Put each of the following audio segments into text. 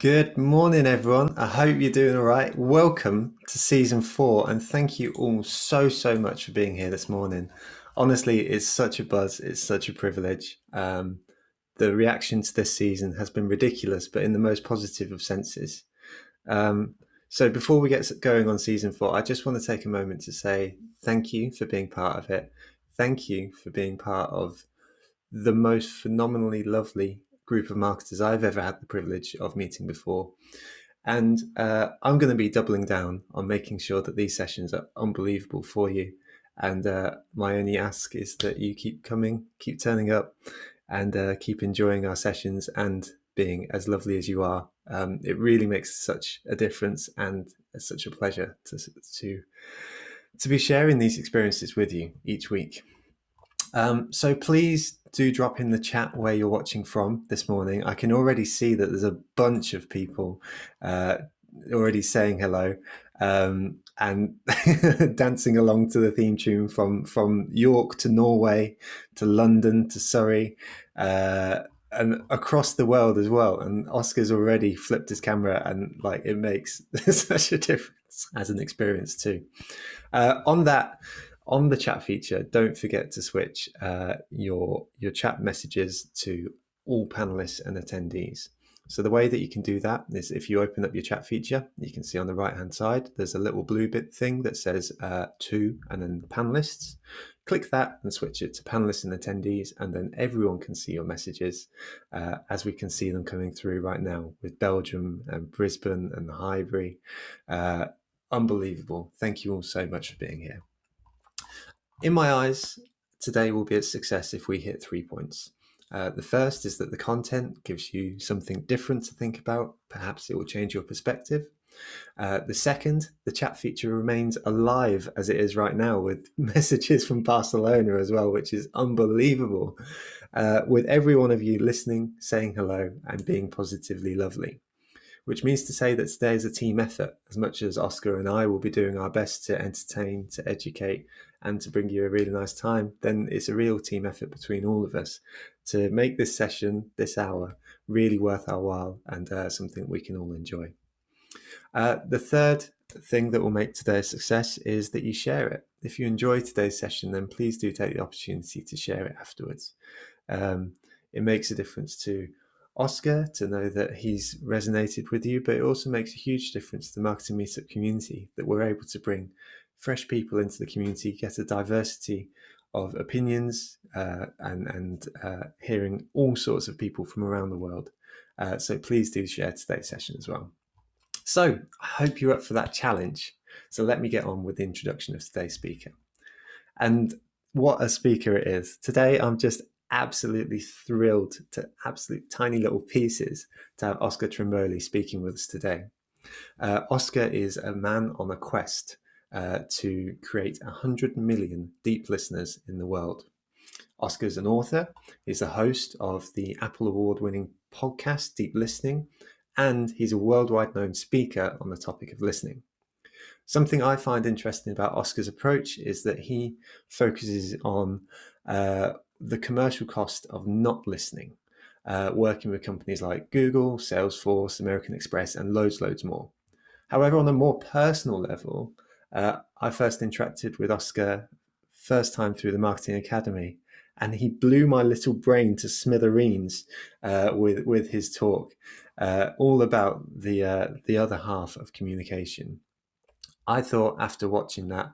Good morning, everyone. I hope you're doing all right. Welcome to season four, and thank you all so, so much for being here this morning. Honestly, it's such a buzz, it's such a privilege. Um, the reaction to this season has been ridiculous, but in the most positive of senses. Um, so, before we get going on season four, I just want to take a moment to say thank you for being part of it. Thank you for being part of the most phenomenally lovely group of marketers I've ever had the privilege of meeting before. And uh, I'm going to be doubling down on making sure that these sessions are unbelievable for you. And uh, my only ask is that you keep coming, keep turning up, and uh, keep enjoying our sessions and being as lovely as you are. Um, it really makes such a difference, and it's such a pleasure to to to be sharing these experiences with you each week. Um, so please do drop in the chat where you're watching from this morning. I can already see that there's a bunch of people uh, already saying hello um, and dancing along to the theme tune from from York to Norway to London to Surrey. Uh, and across the world as well. And Oscar's already flipped his camera, and like it makes such a difference as an experience too. Uh, on that, on the chat feature, don't forget to switch uh, your your chat messages to all panelists and attendees. So the way that you can do that is if you open up your chat feature, you can see on the right hand side there's a little blue bit thing that says uh, to and then panelists. Click that and switch it to panelists and attendees, and then everyone can see your messages uh, as we can see them coming through right now with Belgium and Brisbane and the Highbury. Uh, unbelievable. Thank you all so much for being here. In my eyes, today will be a success if we hit three points. Uh, the first is that the content gives you something different to think about. Perhaps it will change your perspective. Uh, the second, the chat feature remains alive as it is right now with messages from Barcelona as well, which is unbelievable. Uh, with every one of you listening, saying hello, and being positively lovely which means to say that today is a team effort. As much as Oscar and I will be doing our best to entertain, to educate, and to bring you a really nice time, then it's a real team effort between all of us to make this session, this hour, really worth our while and uh, something we can all enjoy. Uh, the third thing that will make today a success is that you share it. If you enjoy today's session, then please do take the opportunity to share it afterwards. Um, it makes a difference to Oscar to know that he's resonated with you, but it also makes a huge difference to the marketing meetup community that we're able to bring fresh people into the community, get a diversity of opinions, uh, and and uh, hearing all sorts of people from around the world. Uh, so please do share today's session as well. So I hope you're up for that challenge. So let me get on with the introduction of today's speaker. And what a speaker it is. Today I'm just absolutely thrilled to absolute tiny little pieces to have Oscar Trimboli speaking with us today. Uh, Oscar is a man on a quest uh, to create 100 million deep listeners in the world. Oscar is an author, he's a host of the Apple Award winning podcast Deep Listening, and he's a worldwide known speaker on the topic of listening. Something I find interesting about Oscar's approach is that he focuses on uh, the commercial cost of not listening, uh, working with companies like Google, Salesforce, American Express, and loads, loads more. However, on a more personal level, uh, I first interacted with Oscar first time through the Marketing Academy, and he blew my little brain to smithereens uh, with with his talk, uh, all about the uh, the other half of communication. I thought after watching that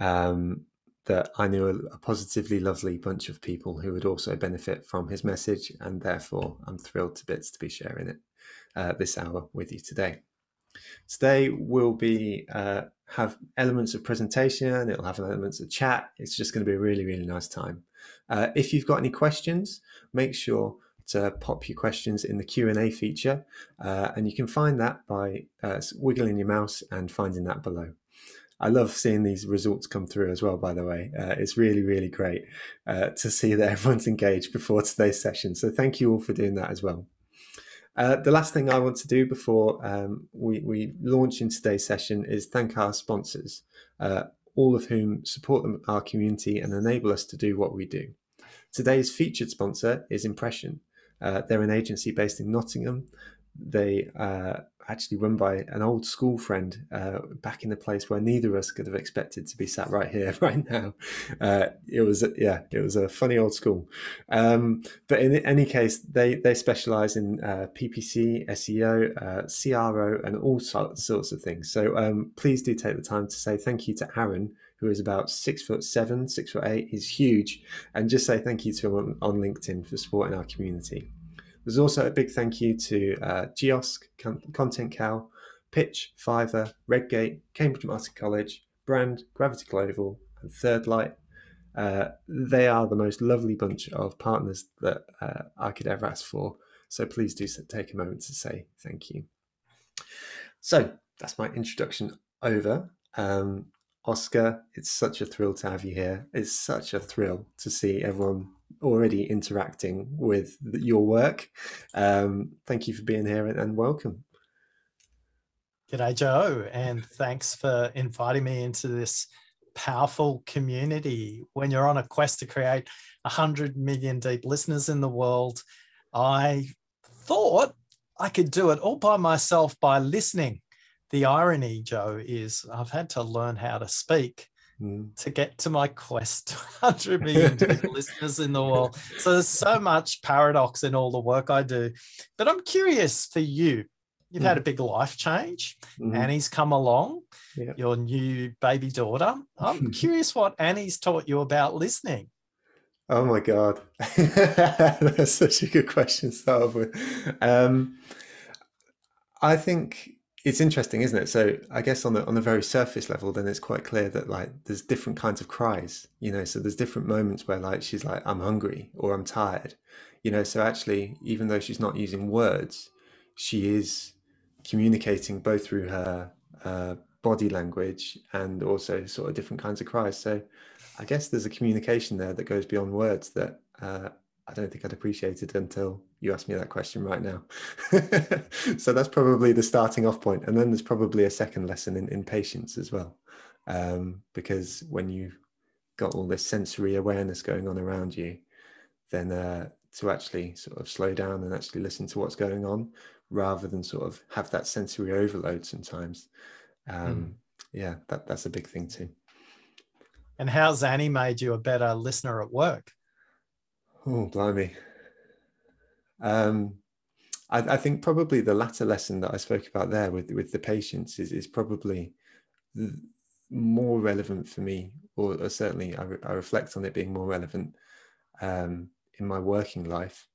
um, that I knew a, a, positively lovely bunch of people who would also benefit from his message, and therefore I'm thrilled to bits to be sharing it uh, this hour with you today. Today will be uh, have elements of presentation. It'll have elements of chat. It's just going to be a really really nice time. Uh, if you've got any questions, make sure to pop your questions in the Q&A feature uh, and you can find that by uh, wiggling your mouse and finding that below. I love seeing these results come through as well, by the way. Uh, it's really, really great uh, to see that everyone's engaged before today's session. So thank you all for doing that as well. Uh, the last thing I want to do before um, we, we, launch in today's session is thank our sponsors, uh, all of whom support our community and enable us to do what we do. Today's featured sponsor is Impression. Uh, they're an agency based in Nottingham. They uh, actually run by an old school friend uh, back in the place where neither of us could have expected to be sat right here right now. Uh, it was yeah, it was a funny old school. Um, but in any case, they they specialize in uh, PPC, SEO, uh, CRO, and all sorts of things. So um, please do take the time to say thank you to Aaron. Who is about six foot seven, six foot eight? He's huge, and just say thank you to him on, on LinkedIn for supporting our community. There's also a big thank you to uh, Geosk, Content Cow, Pitch, Fiverr, Redgate, Cambridge Marketing College, Brand, Gravity Global, and Third Light. Uh, they are the most lovely bunch of partners that uh, I could ever ask for. So please do take a moment to say thank you. So that's my introduction over. Um, Oscar, it's such a thrill to have you here. It's such a thrill to see everyone already interacting with your work. Um, thank you for being here and, welcome. G'day, Joe, and thanks for inviting me into this powerful community. When you're on a quest to create 100 million deep listeners in the world, I thought I could do it all by myself by listening the irony, Joe, is I've had to learn how to speak mm. to get to my quest to 100 million listeners in the world. So there's so much paradox in all the work I do. But I'm curious for you. You've mm. had a big life change. Mm. Annie's come along, your new baby daughter. I'm curious what Annie's taught you about listening. Oh my God. That's such a good question to start off with. Um, I think it's interesting, isn't it? So I guess on the on the very surface level, then it's quite clear that like there's different kinds of cries, you know. So there's different moments where like she's like I'm hungry or I'm tired, you know. So actually, even though she's not using words, she is communicating both through her uh, body language and also sort of different kinds of cries. So I guess there's a communication there that goes beyond words that uh, I don't think I'd appreciated until you asked me that question right now. so that's probably the starting off point. And then there's probably a second lesson in, in patience as well. Um, because when you've got all this sensory awareness going on around you, then uh, to actually sort of slow down and actually listen to what's going on rather than sort of have that sensory overload sometimes. Um, mm. Yeah, that, that's a big thing too. And how's Annie made you a better listener at work? Oh, blimey. Um, I, I, think probably the latter lesson that I spoke about there with, with the patience is, is probably more relevant for me, or, or certainly I, re, I, reflect on it being more relevant um, in my working life.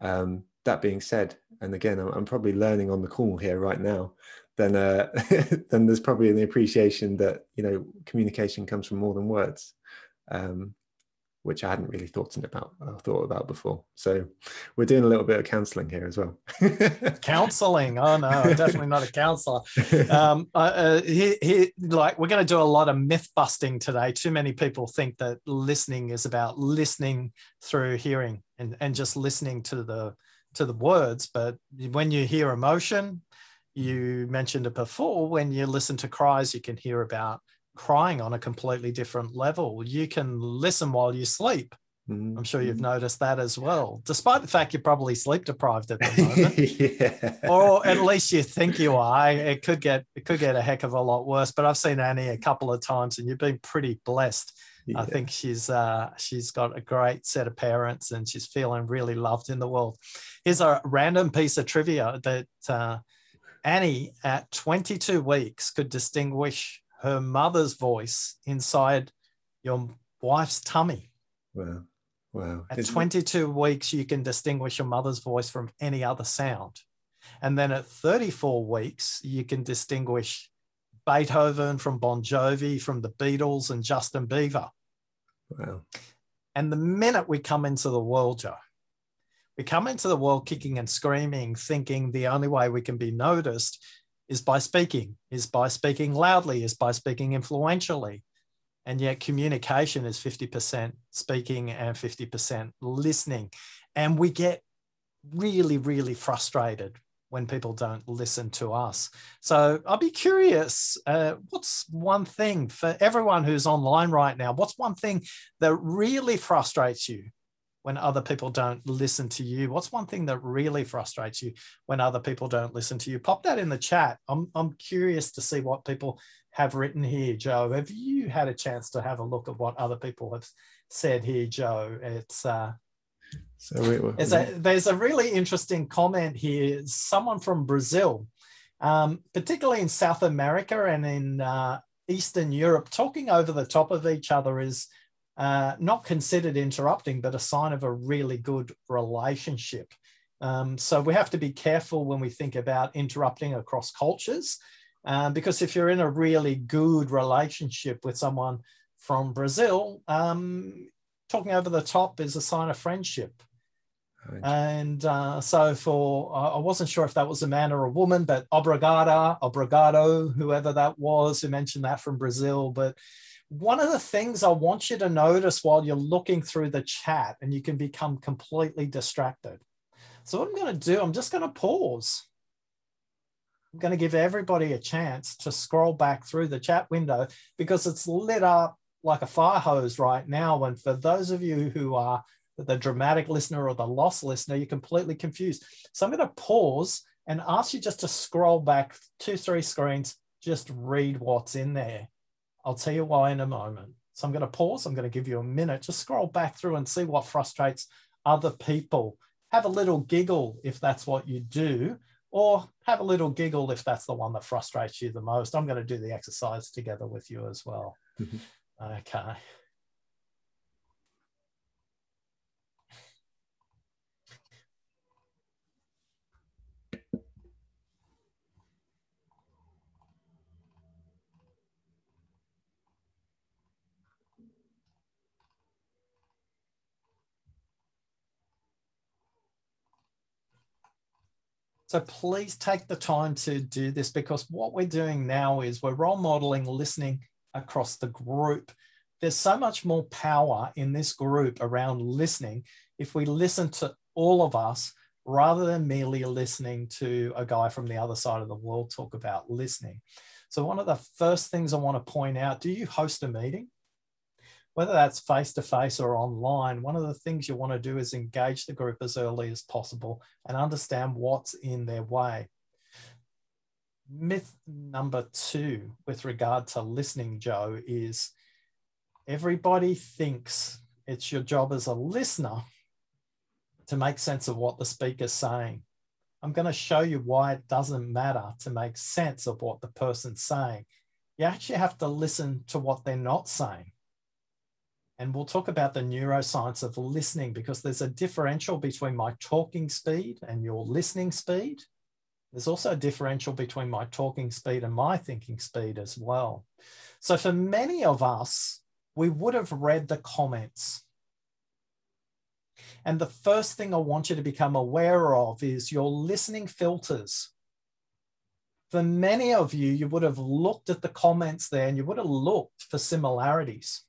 Um, that being said, and again, I'm, I'm, probably learning on the call here right now. Then, uh, then there's probably an appreciation that you know communication comes from more than words. Um, which I hadn't really thought about uh, thought about before. So we're doing a little bit of counselling here as well. counselling? Oh no, definitely not a counsellor. Um, uh, he, he, like we're going to do a lot of myth busting today. Too many people think that listening is about listening through hearing and and just listening to the to the words. But when you hear emotion, you mentioned it before. When you listen to cries, you can hear about crying on a completely different level. You can listen while you sleep. Mm-hmm. I'm sure you've mm-hmm. noticed that as well, despite the fact you're probably sleep deprived at the moment, yeah. or at least you think you are. It could get it could get a heck of a lot worse. But I've seen Annie a couple of times, and you've been pretty blessed. Yeah. I think she's uh, she's got a great set of parents, and she's feeling really loved in the world. Here's a random piece of trivia that uh, Annie, at 22 weeks, could distinguish her mother's voice inside your wife's tummy. Wow. Wow. At 22 weeks, you can distinguish your mother's voice from any other sound. And then at 34 weeks, you can distinguish Beethoven from Bon Jovi, from the Beatles and Justin Bieber. Wow. And the minute we come into the world, Joe, we come into the world kicking and screaming, thinking the only way we can be noticed is by speaking, is by speaking loudly, is by speaking influentially. And yet, communication is 50% speaking and 50% listening. And we get really, really frustrated when people don't listen to us. So I'd be curious uh, what's one thing for everyone who's online right now? What's one thing that really frustrates you when other people don't listen to you? What's one thing that really frustrates you when other people don't listen to you? Pop that in the chat. I'm, I'm curious to see what people have written here, Joe. Have you had a chance to have a look at what other people have said here, Joe? It's uh, so we, a, there's a really interesting comment here. Someone from Brazil, um, particularly in South America and in uh, Eastern Europe, talking over the top of each other is uh, not considered interrupting, but a sign of a really good relationship. Um, so we have to be careful when we think about interrupting across cultures, uh, because if you're in a really good relationship with someone from Brazil, um, talking over the top is a sign of friendship. And uh, so, for I wasn't sure if that was a man or a woman, but obrigada, obrigado, whoever that was who mentioned that from Brazil. But one of the things I want you to notice while you're looking through the chat and you can become completely distracted. So, what I'm going to do, I'm just going to pause. I'm going to give everybody a chance to scroll back through the chat window because it's lit up like a fire hose right now. And for those of you who are the dramatic listener or the lost listener, you're completely confused. So, I'm going to pause and ask you just to scroll back two, three screens, just read what's in there. I'll tell you why in a moment. So I'm going to pause. I'm going to give you a minute. Just scroll back through and see what frustrates other people. Have a little giggle if that's what you do, or have a little giggle if that's the one that frustrates you the most. I'm going to do the exercise together with you as well. Mm-hmm. Okay. So please take the time to do this because what we're doing now is we're role modeling listening across the group. There's so much more power in this group around listening if we listen to all of us rather than merely listening to a guy from the other side of the world talk about listening. So, one of the first things I want to point out do you host a meeting? Whether that's face to face or online, one of the things you want to do is engage the group as early as possible and understand what's in their way. Myth number two, with regard to listening, Joe, is everybody thinks it's your job as a listener to make sense of what the speaker's saying. I'm going to show you why it doesn't matter to make sense of what the person's saying. You actually have to listen to what they're not saying. And we'll talk about the neuroscience of listening because there's a differential between my talking speed and your listening speed. There's also a differential between my talking speed and my thinking speed as well. So, for many of us, we would have read the comments. And the first thing I want you to become aware of is your listening filters. For many of you, you would have looked at the comments there and you would have looked for similarities.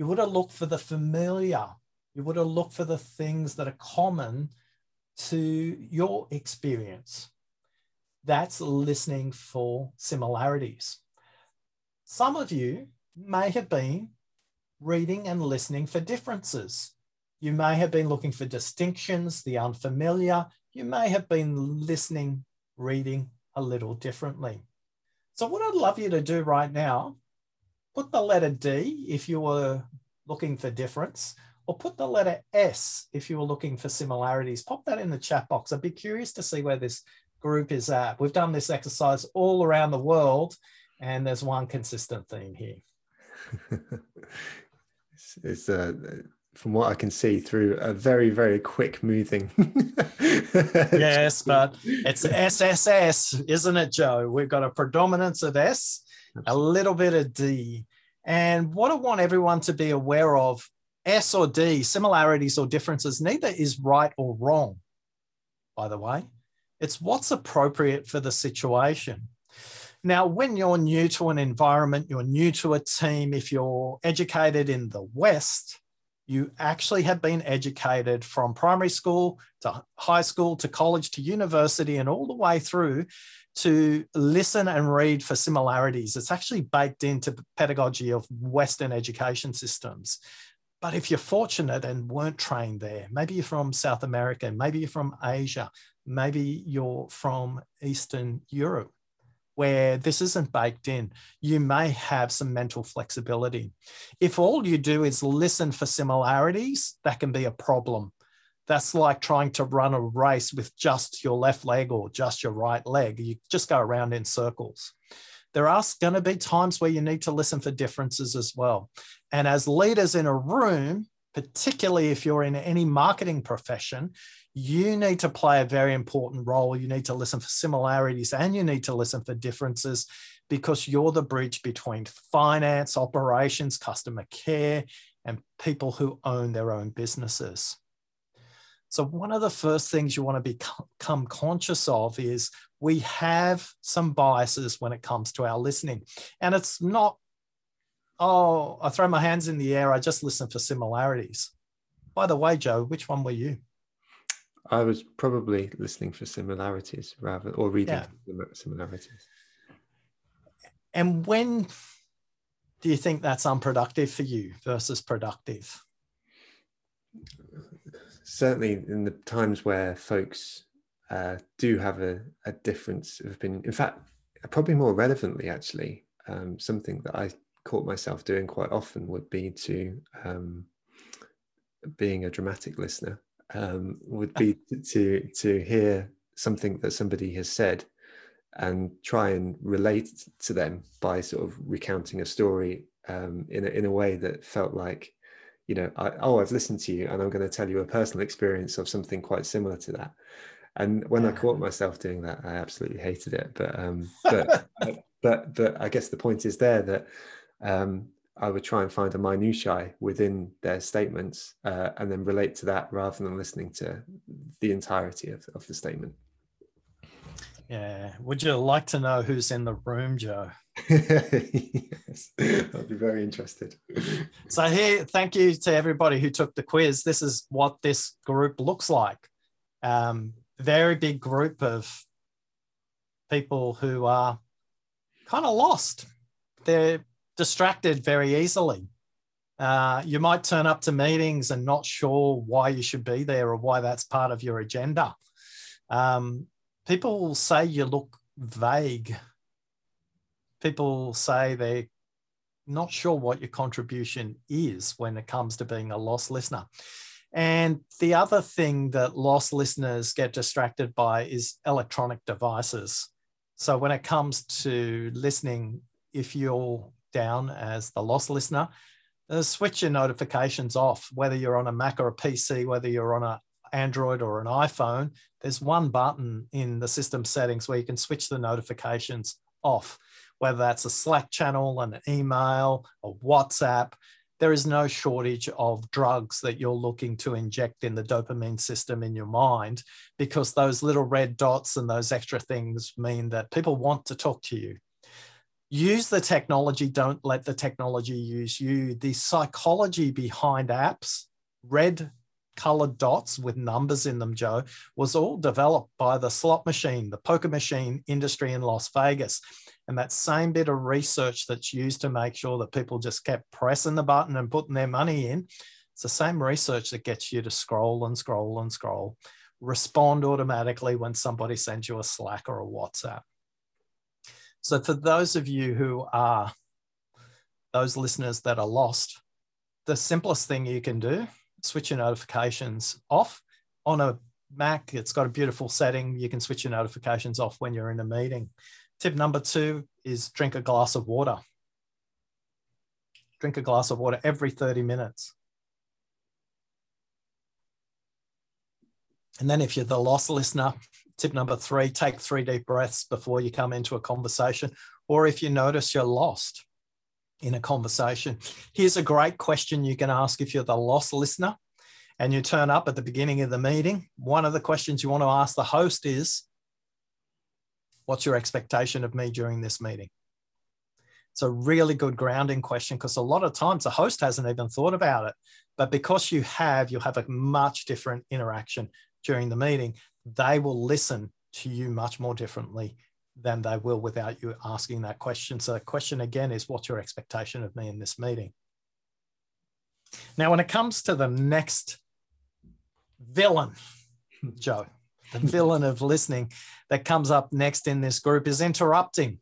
You would have looked for the familiar. You would have looked for the things that are common to your experience. That's listening for similarities. Some of you may have been reading and listening for differences. You may have been looking for distinctions, the unfamiliar. You may have been listening, reading a little differently. So, what I'd love you to do right now put the letter D if you were looking for difference, or put the letter S if you were looking for similarities. Pop that in the chat box. I'd be curious to see where this group is at. We've done this exercise all around the world, and there's one consistent theme here. it's, it's uh, from what I can see through a very, very quick moving. yes, but it's SSS, isn't it, Joe? We've got a predominance of S a little bit of D. And what I want everyone to be aware of S or D, similarities or differences, neither is right or wrong, by the way. It's what's appropriate for the situation. Now, when you're new to an environment, you're new to a team, if you're educated in the West, you actually have been educated from primary school to high school to college to university and all the way through to listen and read for similarities. It's actually baked into the pedagogy of Western education systems. But if you're fortunate and weren't trained there, maybe you're from South America, maybe you're from Asia, maybe you're from Eastern Europe, where this isn't baked in, you may have some mental flexibility. If all you do is listen for similarities, that can be a problem. That's like trying to run a race with just your left leg or just your right leg. You just go around in circles. There are going to be times where you need to listen for differences as well. And as leaders in a room, particularly if you're in any marketing profession, you need to play a very important role. You need to listen for similarities and you need to listen for differences because you're the bridge between finance, operations, customer care, and people who own their own businesses. So, one of the first things you want to become conscious of is we have some biases when it comes to our listening. And it's not, oh, I throw my hands in the air, I just listen for similarities. By the way, Joe, which one were you? I was probably listening for similarities rather, or reading yeah. similarities. And when do you think that's unproductive for you versus productive? Certainly in the times where folks uh, do have a, a, difference of opinion. In fact, probably more relevantly, actually, um, something that I caught myself doing quite often would be to um, being a dramatic listener. Um, would be to to hear something that somebody has said and try and relate to them by sort of recounting a story um, in a, in a way that felt like you know, I, oh, I've listened to you and I'm going to tell you a personal experience of something quite similar to that. And when I caught myself doing that, I absolutely hated it. But, um, but, but, but I guess the point is there that um, I would try and find a minutiae within their statements uh, and then relate to that rather than listening to the entirety of, of the statement. Yeah. Would you like to know who's in the room, Joe? Yes, I'd be very interested. so here, thank you to everybody who took the quiz. This is what this group looks like. Um, very big group of people who are kind of lost. They're distracted very easily. Uh, you might turn up to meetings and not sure why you should be there or why that's part of your agenda. Um, people say you look vague. People say they're not sure what your contribution is when it comes to being a lost listener. And the other thing that lost listeners get distracted by is electronic devices. So when it comes to listening, if you're down as the lost listener, uh, switch your notifications off, whether you're on a Mac or a PC, whether you're on an Android or an iPhone, there's one button in the system settings where you can switch the notifications off, whether that's a Slack channel, an email, a WhatsApp. There is no shortage of drugs that you're looking to inject in the dopamine system in your mind because those little red dots and those extra things mean that people want to talk to you. Use the technology, don't let the technology use you. The psychology behind apps, red colored dots with numbers in them, Joe, was all developed by the slot machine, the poker machine industry in Las Vegas. And that same bit of research that's used to make sure that people just kept pressing the button and putting their money in, it's the same research that gets you to scroll and scroll and scroll, respond automatically when somebody sends you a Slack or a WhatsApp. So, for those of you who are those listeners that are lost, the simplest thing you can do switch your notifications off. On a Mac, it's got a beautiful setting. You can switch your notifications off when you're in a meeting. Tip number two is drink a glass of water. Drink a glass of water every 30 minutes. And then if you're the lost listener, tip number three, take three deep breaths before you come into a conversation. Or if you notice you're lost, in a conversation. Here's a great question you can ask if you're the lost listener and you turn up at the beginning of the meeting. One of the questions you want to ask the host is What's your expectation of me during this meeting? It's a really good grounding question because a lot of times the host hasn't even thought about it. But because you have, you'll have a much different interaction during the meeting. They will listen to you much more differently than they will without you asking that question. So the question again is, what's your expectation of me in this meeting? Now, when it comes to the next villain, Joe, the villain of listening that comes up next in this group is interrupting.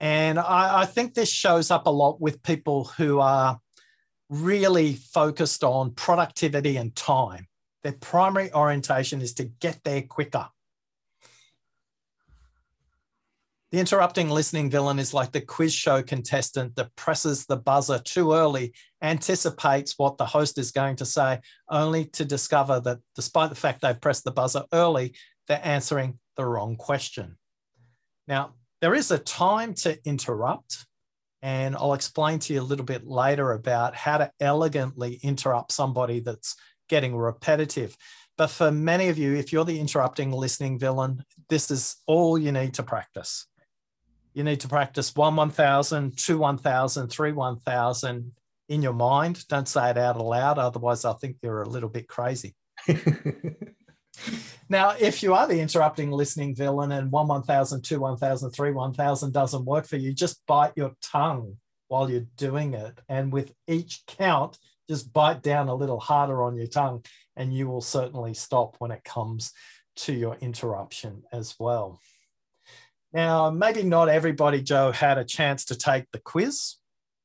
And I, I, think this shows up a lot with people who are really focused on productivity and time. Their primary orientation is to get there quicker. The interrupting listening villain is like the quiz show contestant that presses the buzzer too early, anticipates what the host is going to say, only to discover that despite the fact they've pressed the buzzer early, they're answering the wrong question. Now, there is a time to interrupt, and I'll explain to you a little bit later about how to elegantly interrupt somebody that's getting repetitive. But for many of you, if you're the interrupting listening villain, this is all you need to practice you need to practice one 1000, two 1000, three 1000 in your mind. Don't say it out aloud, otherwise, I think you're a little bit crazy. now, if you are the interrupting listening villain and one 1000, two 1000, three 1000 doesn't work for you, just bite your tongue while you're doing it. And with each count, just bite down a little harder on your tongue, and you will certainly stop when it comes to your interruption as well. Now, maybe not everybody, Joe, had a chance to take the quiz.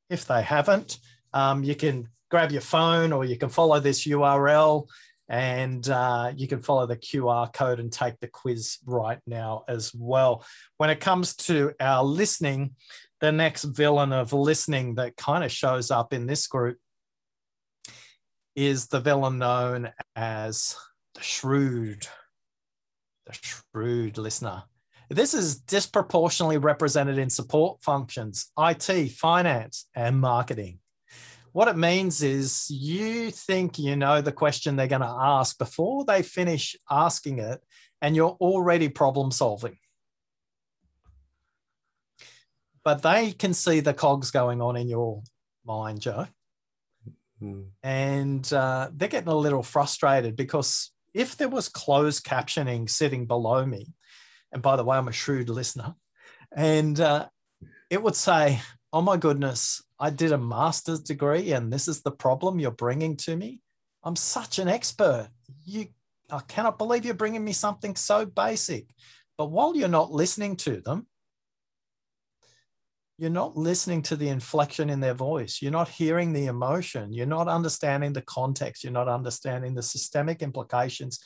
If they haven't, um, you can grab your phone or you can follow this URL and uh, you can follow the QR code and take the quiz right now as well. When it comes to our listening, the next villain of listening that kind of shows up in this group is the villain known as the shrewd, the shrewd listener. This is disproportionately represented in support functions, IT, finance, and marketing. What it means is you think you know the question they're going to ask before they finish asking it, and you're already problem solving. But they can see the cogs going on in your mind, Joe. Mm. And uh, they're getting a little frustrated because if there was closed captioning sitting below me, and by the way, I'm a shrewd listener. And uh, it would say, Oh my goodness, I did a master's degree and this is the problem you're bringing to me. I'm such an expert. You, I cannot believe you're bringing me something so basic. But while you're not listening to them, you're not listening to the inflection in their voice. You're not hearing the emotion. You're not understanding the context. You're not understanding the systemic implications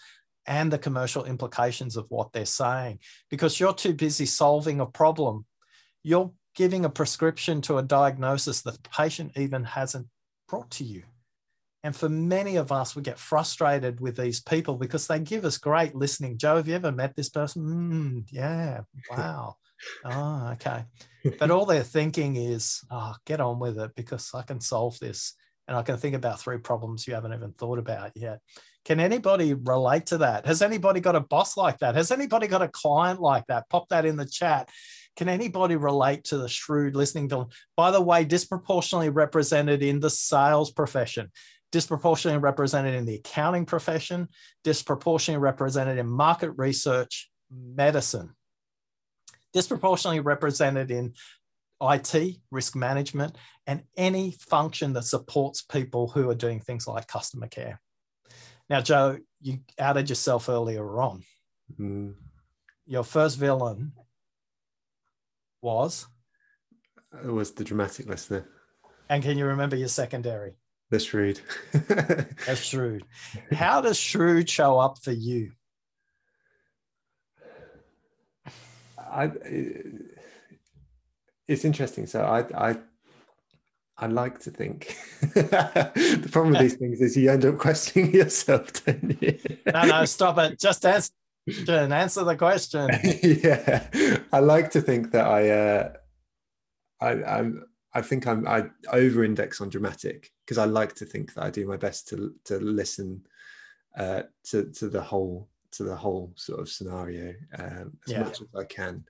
and the commercial implications of what they're saying because you're too busy solving a problem. You're giving a prescription to a diagnosis that the patient even hasn't brought to you. And for many of us, we get frustrated with these people because they give us great listening. Joe, have you ever met this person? Mm, yeah, wow. Oh, okay. But all they're thinking is, oh, get on with it because I can solve this. And I can think about three problems you haven't even thought about yet. Can anybody relate to that? Has anybody got a boss like that? Has anybody got a client like that? Pop that in the chat. Can anybody relate to the shrewd listening villain? By the way, disproportionately represented in the sales profession, disproportionately represented in the accounting profession, disproportionately represented in market research, medicine, disproportionately represented in IT, risk management, and any function that supports people who are doing things like customer care. Now, Joe, you outed yourself earlier on. Mm. Your first villain was? It was the dramatic listener. And can you remember your secondary? The shrewd. That's shrewd. How does shrewd show up for you? I, it's interesting. So I, I I like to think. the problem with these things is you end up questioning yourself, don't you? no, no, stop it. Just answer, answer the question. yeah, I like to think that I, uh, I, I'm, I think I'm, I over-index on dramatic because I like to think that I do my best to to listen uh, to to the whole to the whole sort of scenario um, as yeah. much as I can.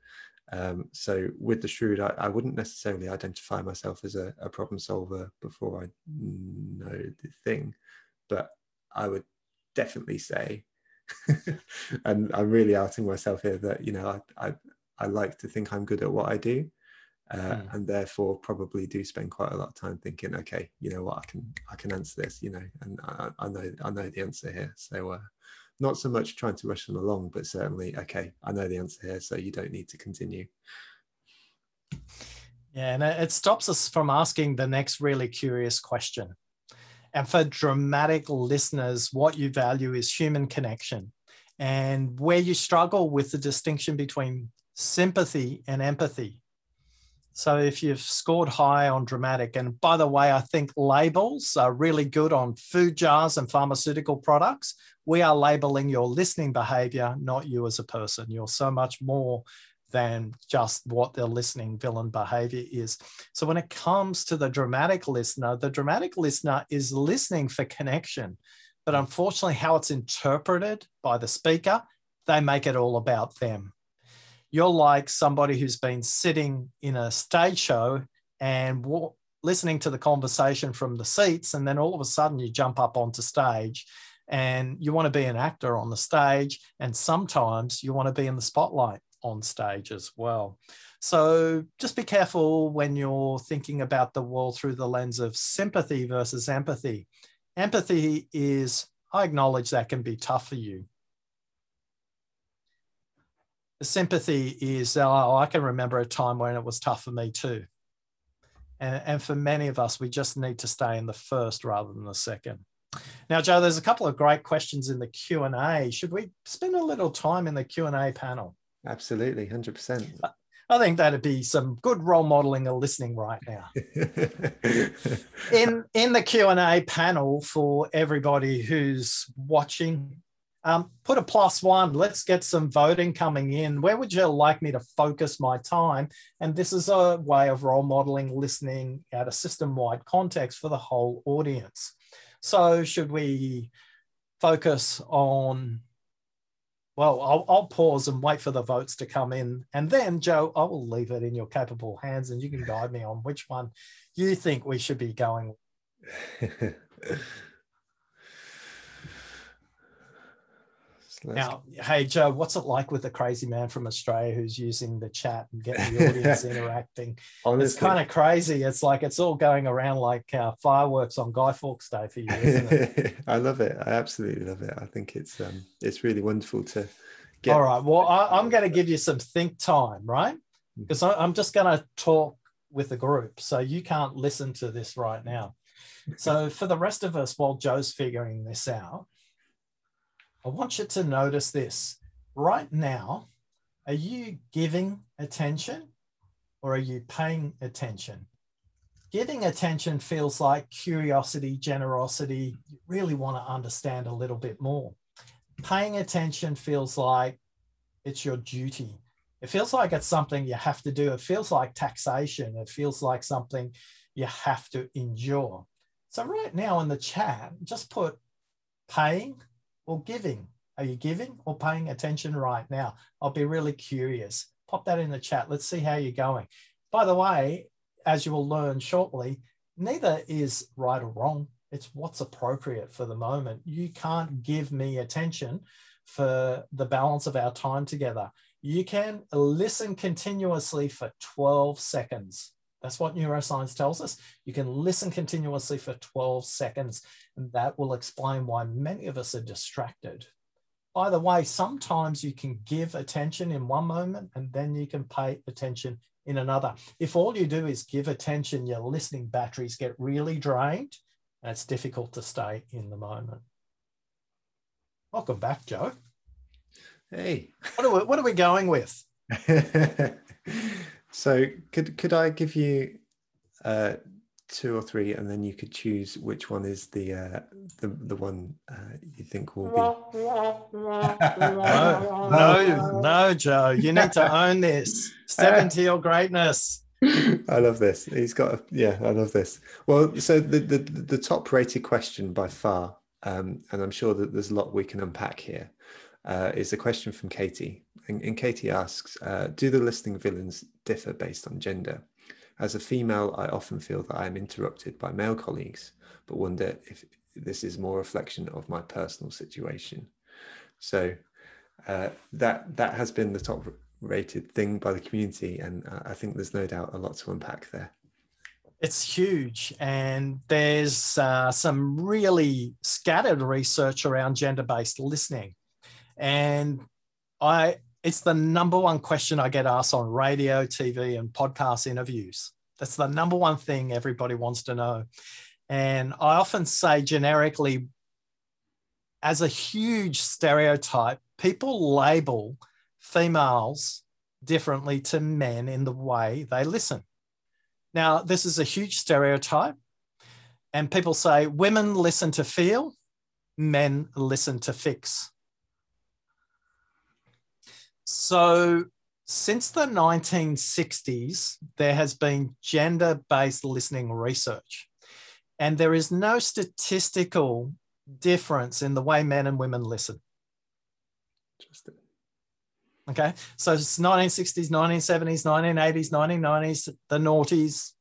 Um, so with the shrewd, I, I, wouldn't necessarily identify myself as a, a, problem solver before I know the thing, but I would definitely say, and I'm really outing myself here that you know I, I, I like to think I'm good at what I do, uh, mm. and therefore probably do spend quite a lot of time thinking, okay, you know what, I can I can answer this, you know, and I, I know I know the answer here. So uh, not so much trying to rush them along, but certainly, okay, I know the answer here, so you don't need to continue. Yeah, and it stops us from asking the next really curious question. And for dramatic listeners, what you value is human connection. And where you struggle with the distinction between sympathy and empathy. So if you've scored high on dramatic, and by the way, I think labels are really good on food jars and pharmaceutical products. We are labeling your listening behavior, not you as a person. You're so much more than just what their listening villain behavior is. So when it comes to the dramatic listener, the dramatic listener is listening for connection. But unfortunately, how it's interpreted by the speaker, they make it all about them you're like somebody who's been sitting in a stage show and listening to the conversation from the seats and then all of a sudden you jump up onto stage and you want to be an actor on the stage and sometimes you want to be in the spotlight on stage as well so just be careful when you're thinking about the world through the lens of sympathy versus empathy empathy is i acknowledge that can be tough for you the sympathy is oh, I can remember a time when it was tough for me too. And, and for many of us, we just need to stay in the first rather than the second. Now, Joe, there's a couple of great questions in the Q and A. Should we spend a little time in the Q and A panel? Absolutely, hundred percent. I think that'd be some good role modeling and listening right now. in in the Q and A panel for everybody who's watching um, put a plus one. Let's get some voting coming in. Where would you like me to focus my time? And this is a way of role modeling listening at a system wide context for the whole audience. So, should we focus on? Well, I'll, I'll pause and wait for the votes to come in. And then, Joe, I will leave it in your capable hands and you can guide me on which one you think we should be going. now, hey Joe, what's it like with a crazy man from Australia who's using the chat and getting the audience interacting? Honestly. It's kind of crazy. It's like it's all going around like uh, fireworks on Guy Fawkes Day for you. I love it. I absolutely love it. I think it's um, it's really wonderful to get. All right. Well, I, am going to give you some think time, right? Because mm. I'm just going to talk with the group, so you can't listen to this right now. So for the rest of us, while Joe's figuring this out I want you to notice this. Right now, are you giving attention or are you paying attention? Giving attention feels like curiosity, generosity. You really want to understand a little bit more. Paying attention feels like it's your duty. It feels like it's something you have to do. It feels like taxation. It feels like something you have to endure. So, right now in the chat, just put paying or giving? Are you giving or paying attention right now? I'll be really curious. Pop that in the chat. Let's see how you're going. By the way, as you will learn shortly, neither is right or wrong. It's what's appropriate for the moment. You can't give me attention for the balance of our time together. You can listen continuously for 12 seconds. That's what neuroscience tells us. You can listen continuously for 12 seconds, and that will explain why many of us are distracted. By the way, sometimes you can give attention in one moment and then you can pay attention in another. If all you do is give attention, your listening batteries get really drained and it's difficult to stay in the moment. Welcome back, Joe. Hey. What are we, what are we going with? So could could I give you uh, two or three, and then you could choose which one is the uh, the the one uh, you think will be. no, no, no, Joe. You need to own this. Step into your greatness. I love this. He's got a, yeah, I love this. Well, so the the, the top rated question by far, um, and I'm sure that there's a lot we can unpack here, uh, is a question from Katie. And, and Katie asks uh, Do the listening villains differ based on gender? As a female, I often feel that I am interrupted by male colleagues, but wonder if this is more reflection of my personal situation. So uh, that that has been the top rated thing by the community, and I think there's no doubt a lot to unpack there. It's huge, and there's uh, some really scattered research around gender-based listening, and I it's the number one question I get asked on radio, TV, and podcast interviews. That's the number one thing everybody wants to know. And I often say generically, as a huge stereotype, people label females differently to men in the way they listen. Now, this is a huge stereotype. And people say women listen to feel, men listen to fix. So, since the 1960s, there has been gender based listening research, and there is no statistical difference in the way men and women listen. Interesting. Okay, so it's 1960s, 1970s, 1980s, 1990s, the noughties,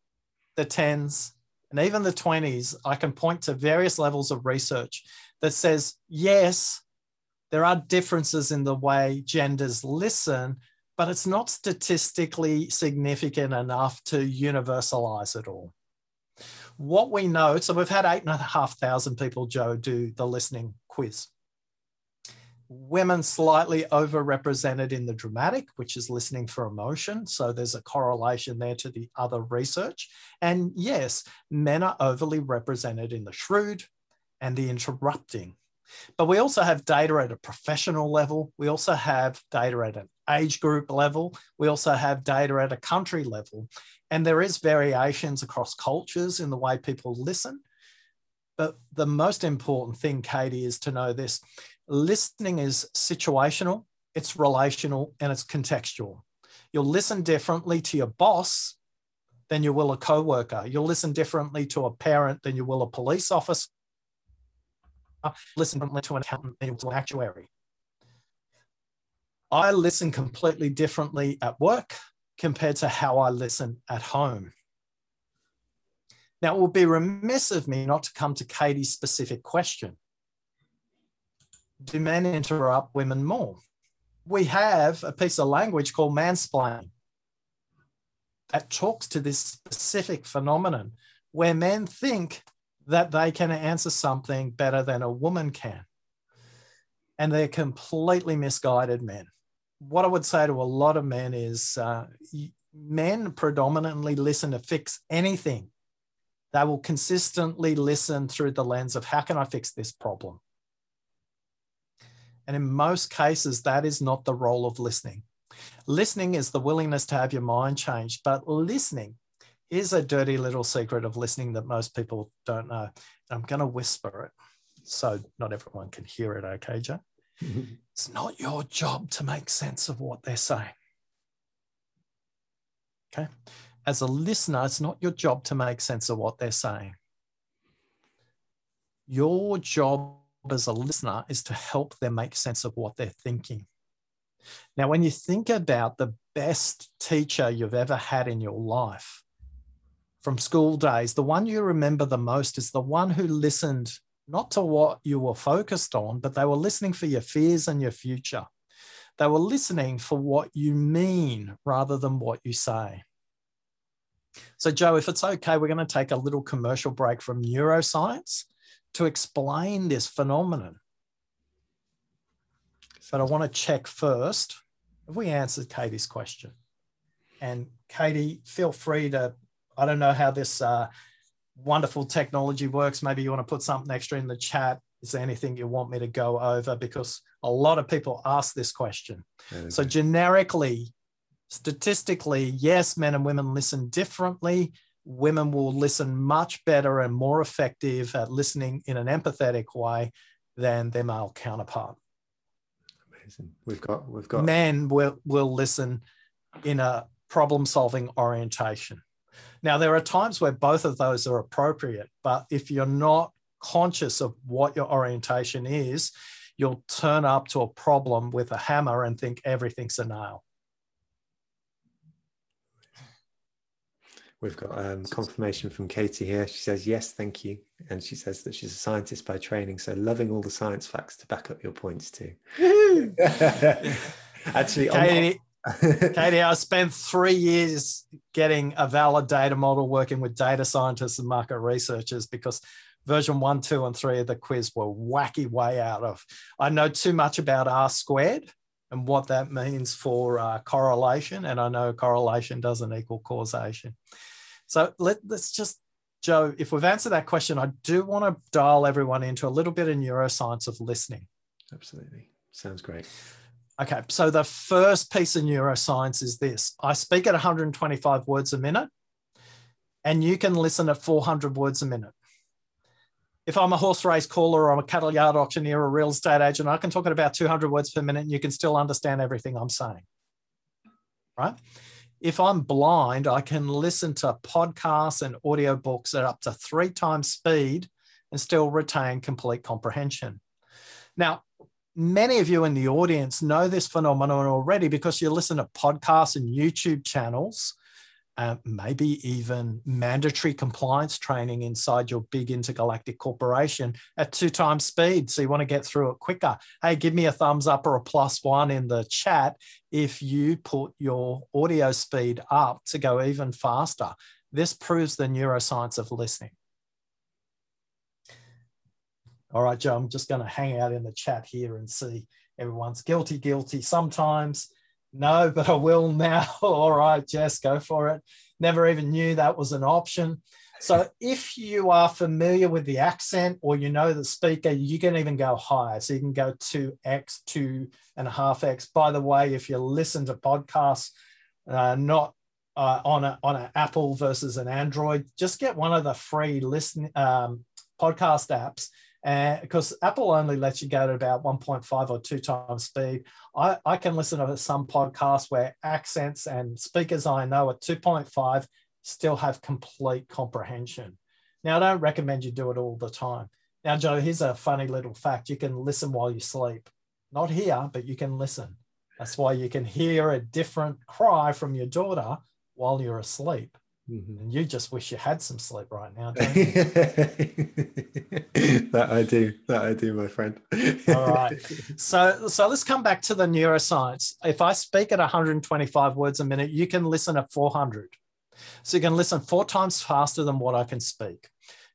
the 10s, and even the 20s. I can point to various levels of research that says, yes, there are differences in the way genders listen, but it's not statistically significant enough to universalize it all. What we know, so we've had eight and a half thousand people, Joe, do the listening quiz. Women slightly overrepresented in the dramatic, which is listening for emotion. So there's a correlation there to the other research. And yes, men are overly represented in the shrewd and the interrupting. But we also have data at a professional level. We also have data at an age group level. We also have data at a country level. And there is variations across cultures in the way people listen. But the most important thing, Katie, is to know this listening is situational, it's relational, and it's contextual. You'll listen differently to your boss than you will a coworker. You'll listen differently to a parent than you will a police officer. Listen to an accountant than to an actuary. I listen completely differently at work compared to how I listen at home. Now, it would be remiss of me not to come to Katie's specific question. Do men interrupt women more? We have a piece of language called mansplaining that talks to this specific phenomenon where men think that they can answer something better than a woman can. And they're completely misguided men what I would say to a lot of men is uh, men predominantly listen to fix anything. They will consistently listen through the lens of how can I fix this problem? And in most cases, that is not the role of listening. Listening is the willingness to have your mind changed, but listening is a dirty little secret of listening that most people don't know. I'm going to whisper it so not everyone can hear it, okay, Joe? it's not your job to make sense of what they're saying. Okay. As a listener, it's not your job to make sense of what they're saying. Your job as a listener is to help them make sense of what they're thinking. Now, when you think about the best teacher you've ever had in your life from school days, the one you remember the most is the one who listened not to what you were focused on, but they were listening for your fears and your future. They were listening for what you mean rather than what you say. So, Joe, if it's okay, we're going to take a little commercial break from neuroscience to explain this phenomenon. But I want to check first if we answered Katie's question. And Katie, feel free to, I don't know how this uh, wonderful technology works. Maybe you want to put something extra in the chat. Is there anything you want me to go over? Because a lot of people ask this question. So, generically, statistically, yes, men and women listen differently. Women will listen much better and more effective at listening in an empathetic way than their male counterpart. Amazing. We've got we've got men will will listen in a problem solving orientation. Now, there are times where both of those are appropriate, but if you're not conscious of what your orientation is, you'll turn up to a problem with a hammer and think everything's a nail. We've got um, confirmation from Katie here. She says, Yes, thank you. And she says that she's a scientist by training. So, loving all the science facts to back up your points too. Actually, Katie, Katie, I spent three years getting a valid data model working with data scientists and market researchers because version one, two, and three of the quiz were wacky way out of. I know too much about R squared and what that means for uh, correlation, and I know correlation doesn't equal causation. So let, let's just, Joe, if we've answered that question, I do want to dial everyone into a little bit of neuroscience of listening. Absolutely. Sounds great. Okay, so the first piece of neuroscience is this I speak at 125 words a minute, and you can listen at 400 words a minute. If I'm a horse race caller or I'm a cattle yard auctioneer or a real estate agent, I can talk at about 200 words per minute and you can still understand everything I'm saying. Right? If I'm blind, I can listen to podcasts and audiobooks at up to three times speed and still retain complete comprehension. Now, many of you in the audience know this phenomenon already because you listen to podcasts and YouTube channels, uh, maybe even mandatory compliance training inside your big intergalactic corporation at two times speed. So you want to get through it quicker. Hey, give me a thumbs up or a plus one in the chat if you put your audio speed up to go even faster. This proves the neuroscience of listening. All right, Joe, I'm just going to hang out in the chat here and see everyone's guilty, guilty sometimes. No, but I will now. All right, Jess, go for it. Never even knew that was an option. So if you are familiar with the accent or you know the speaker, you can even go higher. So you can go to X, two and a half X. By the way, if you listen to podcasts, uh, not uh, on a on an Apple versus an Android, just get one of the free listen um, podcast apps because Apple only lets you go to about 1.5 or two times speed. I, I can listen to some podcasts where accents and speakers I know at 2.5 still have complete comprehension. Now, I don't recommend you do it all the time. Now, Joe, here's a funny little fact you can listen while you sleep. Not here, but you can listen. That's why you can hear a different cry from your daughter while you're asleep. Mm-hmm. And you just wish you had some sleep right now, don't you? that I do. That I do, my friend. All right. So so let's come back to the neuroscience. If I speak at 125 words a minute, you can listen at 400. So you can listen four times faster than what I can speak.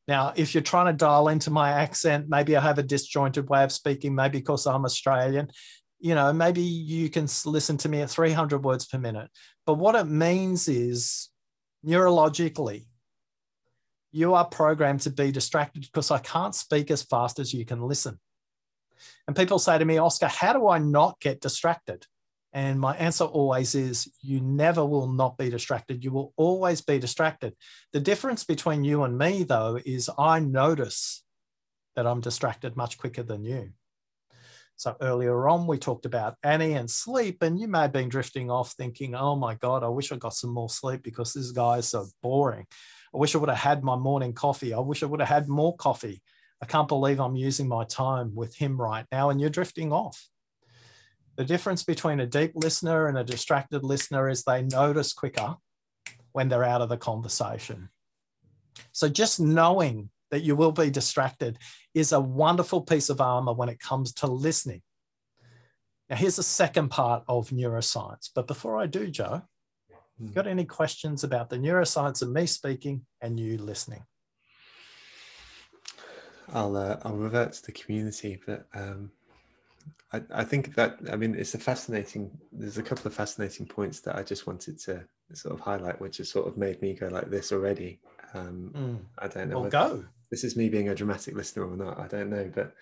Now, if you're trying to dial into my accent, maybe I have a disjointed way of speaking, maybe because I'm Australian, you know, maybe you can listen to me at 300 words per minute. But what it means is neurologically, you are programmed to be distracted because I can't speak as fast as you can listen. And people say to me, Oscar, how do I not get distracted? And my answer always is you never will not be distracted. You will always be distracted. The difference between you and me, though, is I notice that I'm distracted much quicker than you. So earlier on, we talked about Annie and sleep, and you may have been drifting off thinking, oh my God, I wish I got some more sleep because this guy is so boring. I wish I would have had my morning coffee. I wish I would have had more coffee. I can't believe I'm using my time with him right now, and you're drifting off. The difference between a deep listener and a distracted listener is they notice quicker when they're out of the conversation. So just knowing that you will be distracted is a wonderful piece of armor when it comes to listening. Now, here's the second part of neuroscience. But before I do, Joe, mm. got any questions about the neuroscience of me speaking and you listening? I'll uh, I'll revert to the community, but um, I, I think that I mean it's a fascinating. There's a couple of fascinating points that I just wanted to sort of highlight, which has sort of made me go like this already. Um, mm. I don't know. Well, go this is me being a dramatic listener or not, I don't know. But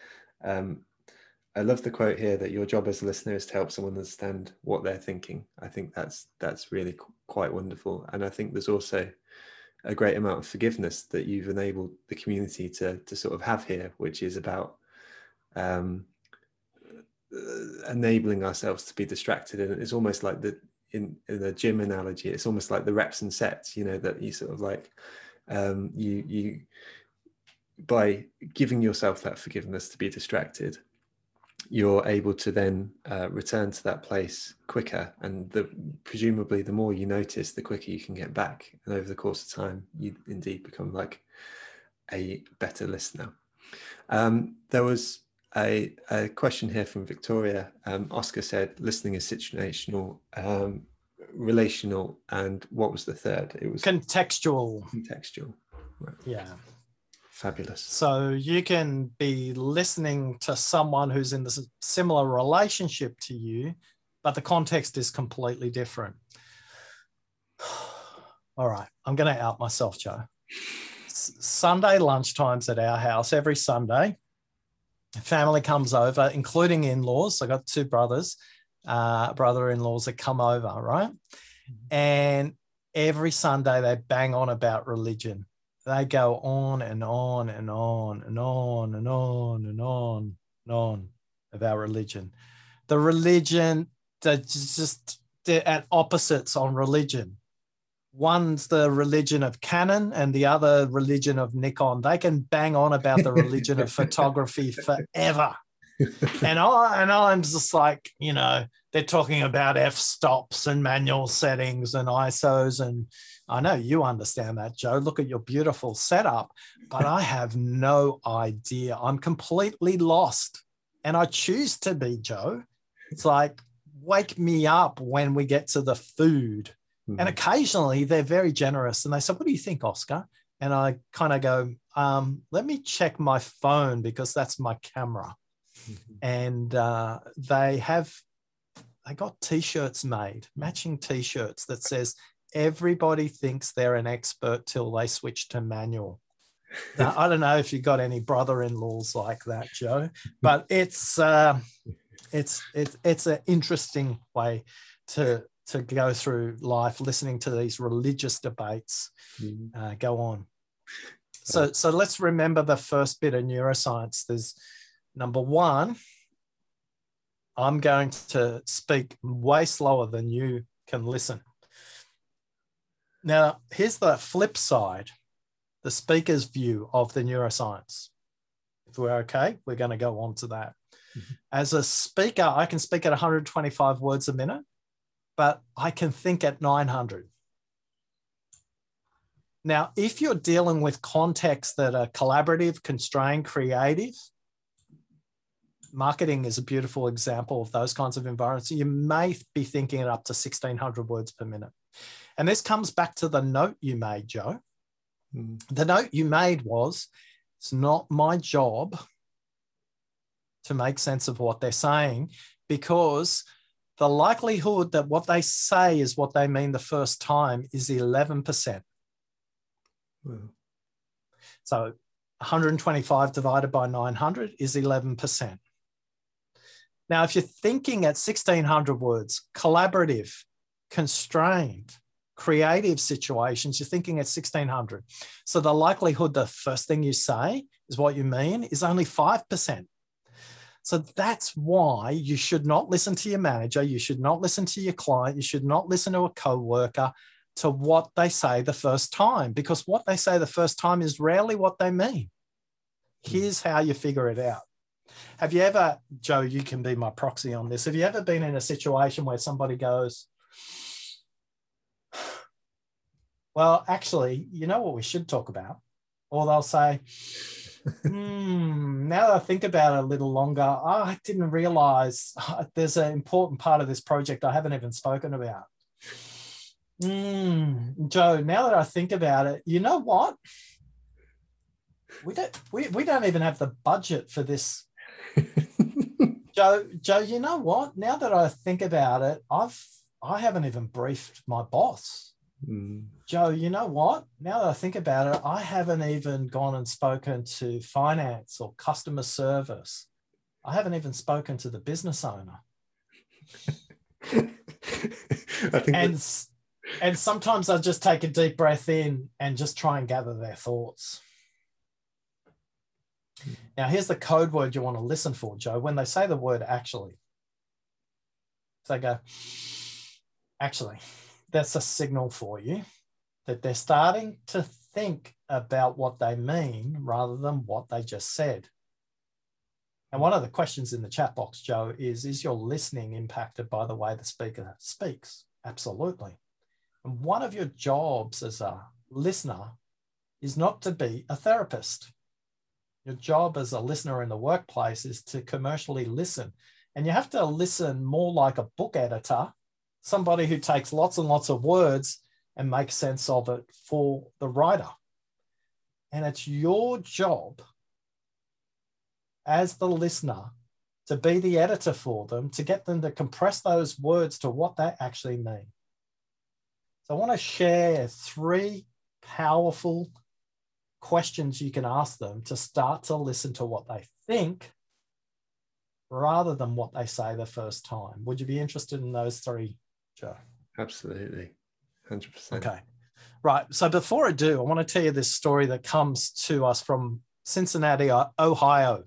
um, I love the quote here that your job as a listener is to help someone understand what they're thinking. I think that's that's really qu- quite wonderful, and I think there's also a great amount of forgiveness that you've enabled the community to to sort of have here, which is about um, enabling ourselves to be distracted, and it's almost like the in, in the gym analogy, it's almost like the reps and sets, you know, that you sort of like um, you you by giving yourself that forgiveness to be distracted, you're able to then uh, return to that place quicker. And the, presumably, the more you notice, the quicker you can get back. And over the course of time, you indeed become like a better listener. Um, there was a, a question here from Victoria. Um, Oscar said, listening is situational, um, relational, and what was the third? It was contextual. Contextual. Right. Yeah. Fabulous. So you can be listening to someone who's in this similar relationship to you, but the context is completely different. All right, I'm going to out myself, Joe. Sunday lunchtimes at our house every Sunday. Family comes over, including in-laws. I got two brothers, uh, brother-in-laws that come over, right? Mm-hmm. And every Sunday they bang on about religion. They go on and on and on and on and on and on and on about religion. The religion that just they're at opposites on religion one's the religion of Canon and the other religion of Nikon. They can bang on about the religion of photography forever. and I and I'm just like, you know, they're talking about f stops and manual settings and ISOs and I know you understand that, Joe. Look at your beautiful setup, but I have no idea. I'm completely lost. And I choose to be, Joe. It's like, wake me up when we get to the food Mm-hmm. And occasionally they're very generous and they say, What do you think, Oscar? And I kind of go, um, Let me check my phone because that's my camera. Mm-hmm. And uh, they have, they got t shirts made, matching t shirts that says, Everybody thinks they're an expert till they switch to manual. Now, I don't know if you got any brother-in-laws like that, Joe, but it's uh, it's it's it's an interesting way to to go through life listening to these religious debates mm. uh, go on. So, so let's remember the first bit of neuroscience. There's number one, I'm going to speak way slower than you can listen. Now, here's the flip side the speaker's view of the neuroscience. If we're okay, we're going to go on to that. Mm-hmm. As a speaker, I can speak at 125 words a minute but I can think at 900. Now, if you're dealing with contexts that are collaborative, constrained, creative, marketing is a beautiful example of those kinds of environments. You may be thinking it up to 1600 words per minute. And this comes back to the note you made, Joe. Mm. The note you made was it's not my job to make sense of what they're saying because the likelihood that what they say is what they mean the first time is 11%. So 125 divided by 900 is 11%. Now, if you're thinking at 1600 words, collaborative, constrained, creative situations, you're thinking at 1600. So the likelihood the first thing you say is what you mean is only 5%. So that's why you should not listen to your manager. You should not listen to your client. You should not listen to a co-worker to what they say the first time, because what they say the first time is rarely what they mean. Hmm. Here's how you figure it out. Have you ever, Joe, you can be my proxy on this. Have you ever been in a situation where somebody goes, well, actually, you know what we should talk about? Or they'll say, mm, now that I think about it a little longer, I didn't realize there's an important part of this project I haven't even spoken about. Mm, Joe, now that I think about it, you know what? We don't we, we don't even have the budget for this. Joe, Joe, you know what? Now that I think about it, I've I haven't even briefed my boss. Mm. Joe, you know what? Now that I think about it, I haven't even gone and spoken to finance or customer service. I haven't even spoken to the business owner. I think and, and sometimes I just take a deep breath in and just try and gather their thoughts. Now, here's the code word you want to listen for, Joe. When they say the word actually, they go, actually that's a signal for you that they're starting to think about what they mean rather than what they just said. And one of the questions in the chat box, Joe, is Is your listening impacted by the way the speaker speaks? Absolutely. And one of your jobs as a listener is not to be a therapist. Your job as a listener in the workplace is to commercially listen. And you have to listen more like a book editor, somebody who takes lots and lots of words and makes sense of it for the writer. And it's your job as the listener to be the editor for them, to get them to compress those words to what they actually mean. So I want to share three powerful questions you can ask them to start to listen to what they think rather than what they say the first time. Would you be interested in those three, Joe? Absolutely. 100%. Okay. Right. So before I do, I want to tell you this story that comes to us from Cincinnati, Ohio.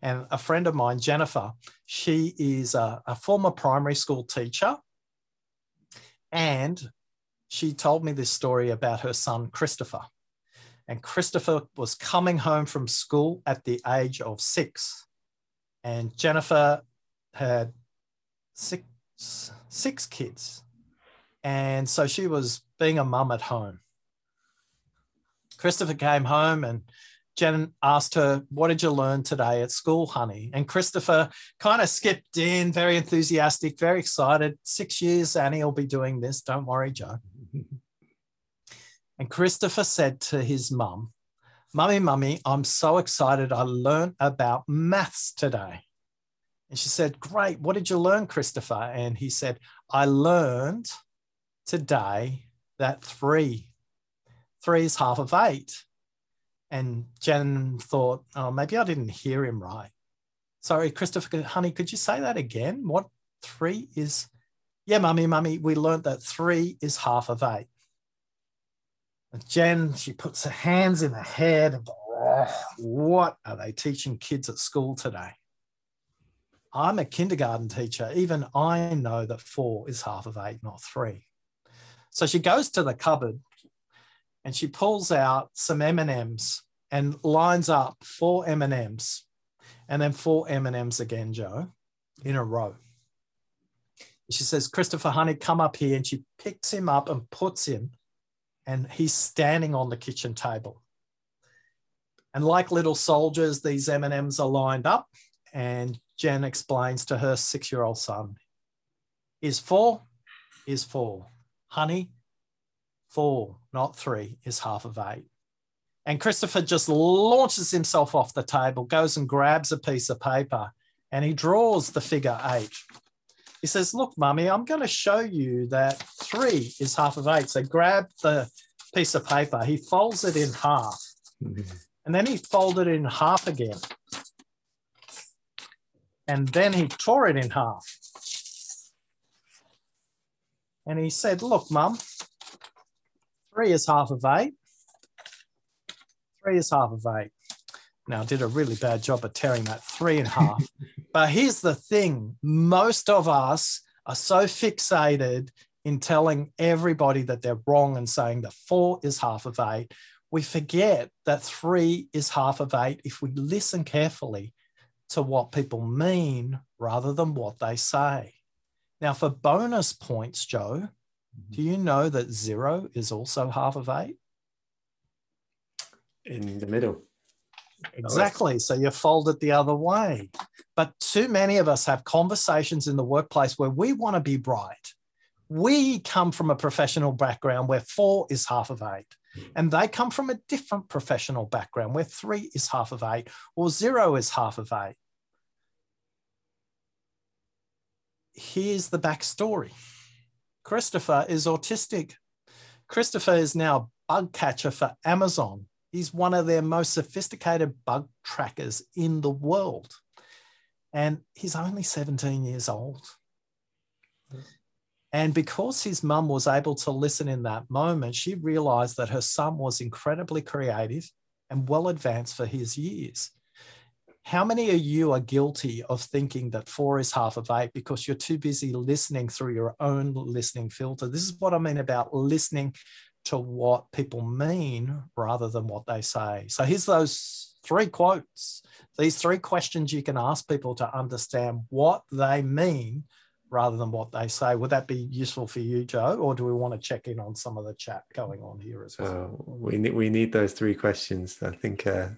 And a friend of mine, Jennifer, she is a, a former primary school teacher. And she told me this story about her son, Christopher. And Christopher was coming home from school at the age of six. And Jennifer had six, six kids. And so she was being a mum at home. Christopher came home and Jen asked her, What did you learn today at school, honey? And Christopher kind of skipped in, very enthusiastic, very excited. Six years, Annie will be doing this. Don't worry, Joe. and Christopher said to his mum, Mummy, Mummy, I'm so excited. I learned about maths today. And she said, Great. What did you learn, Christopher? And he said, I learned today that three, three is half of eight. And Jen thought, oh, maybe I didn't hear him right. Sorry, Christopher, honey, could you say that again? What three is? Yeah, mummy, mummy, we learned that three is half of eight. And Jen, she puts her hands in her head what are they teaching kids at school today? I'm a kindergarten teacher. Even I know that four is half of eight, not three. So she goes to the cupboard and she pulls out some M&Ms and lines up four M&Ms and then four M&Ms again, Joe, in a row. She says, Christopher Honey, come up here. And she picks him up and puts him, and he's standing on the kitchen table. And like little soldiers, these M&Ms are lined up. And Jen explains to her six-year-old son, is four, is four. Honey, four, not three, is half of eight. And Christopher just launches himself off the table, goes and grabs a piece of paper, and he draws the figure eight. He says, Look, mummy, I'm going to show you that three is half of eight. So grab the piece of paper, he folds it in half, mm-hmm. and then he folded it in half again. And then he tore it in half. And he said, Look, mum, Three is half of eight. Three is half of eight. Now, I did a really bad job of tearing that three in half. but here's the thing most of us are so fixated in telling everybody that they're wrong and saying that four is half of eight. We forget that three is half of eight if we listen carefully to what people mean rather than what they say. Now, for bonus points, Joe, do you know that zero is also half of eight? In the middle. Exactly. So you fold it the other way. But too many of us have conversations in the workplace where we want to be right. We come from a professional background where four is half of eight. And they come from a different professional background where three is half of eight or zero is half of eight. Here's the backstory Christopher is autistic. Christopher is now bug catcher for Amazon. He's one of their most sophisticated bug trackers in the world. And he's only 17 years old. And because his mum was able to listen in that moment, she realized that her son was incredibly creative and well advanced for his years. How many of you are guilty of thinking that four is half of eight because you're too busy listening through your own listening filter? This is what I mean about listening to what people mean rather than what they say. So here's those three quotes, these three questions you can ask people to understand what they mean rather than what they say. Would that be useful for you, Joe, or do we want to check in on some of the chat going on here as well? Uh, we need we need those three questions. I think uh,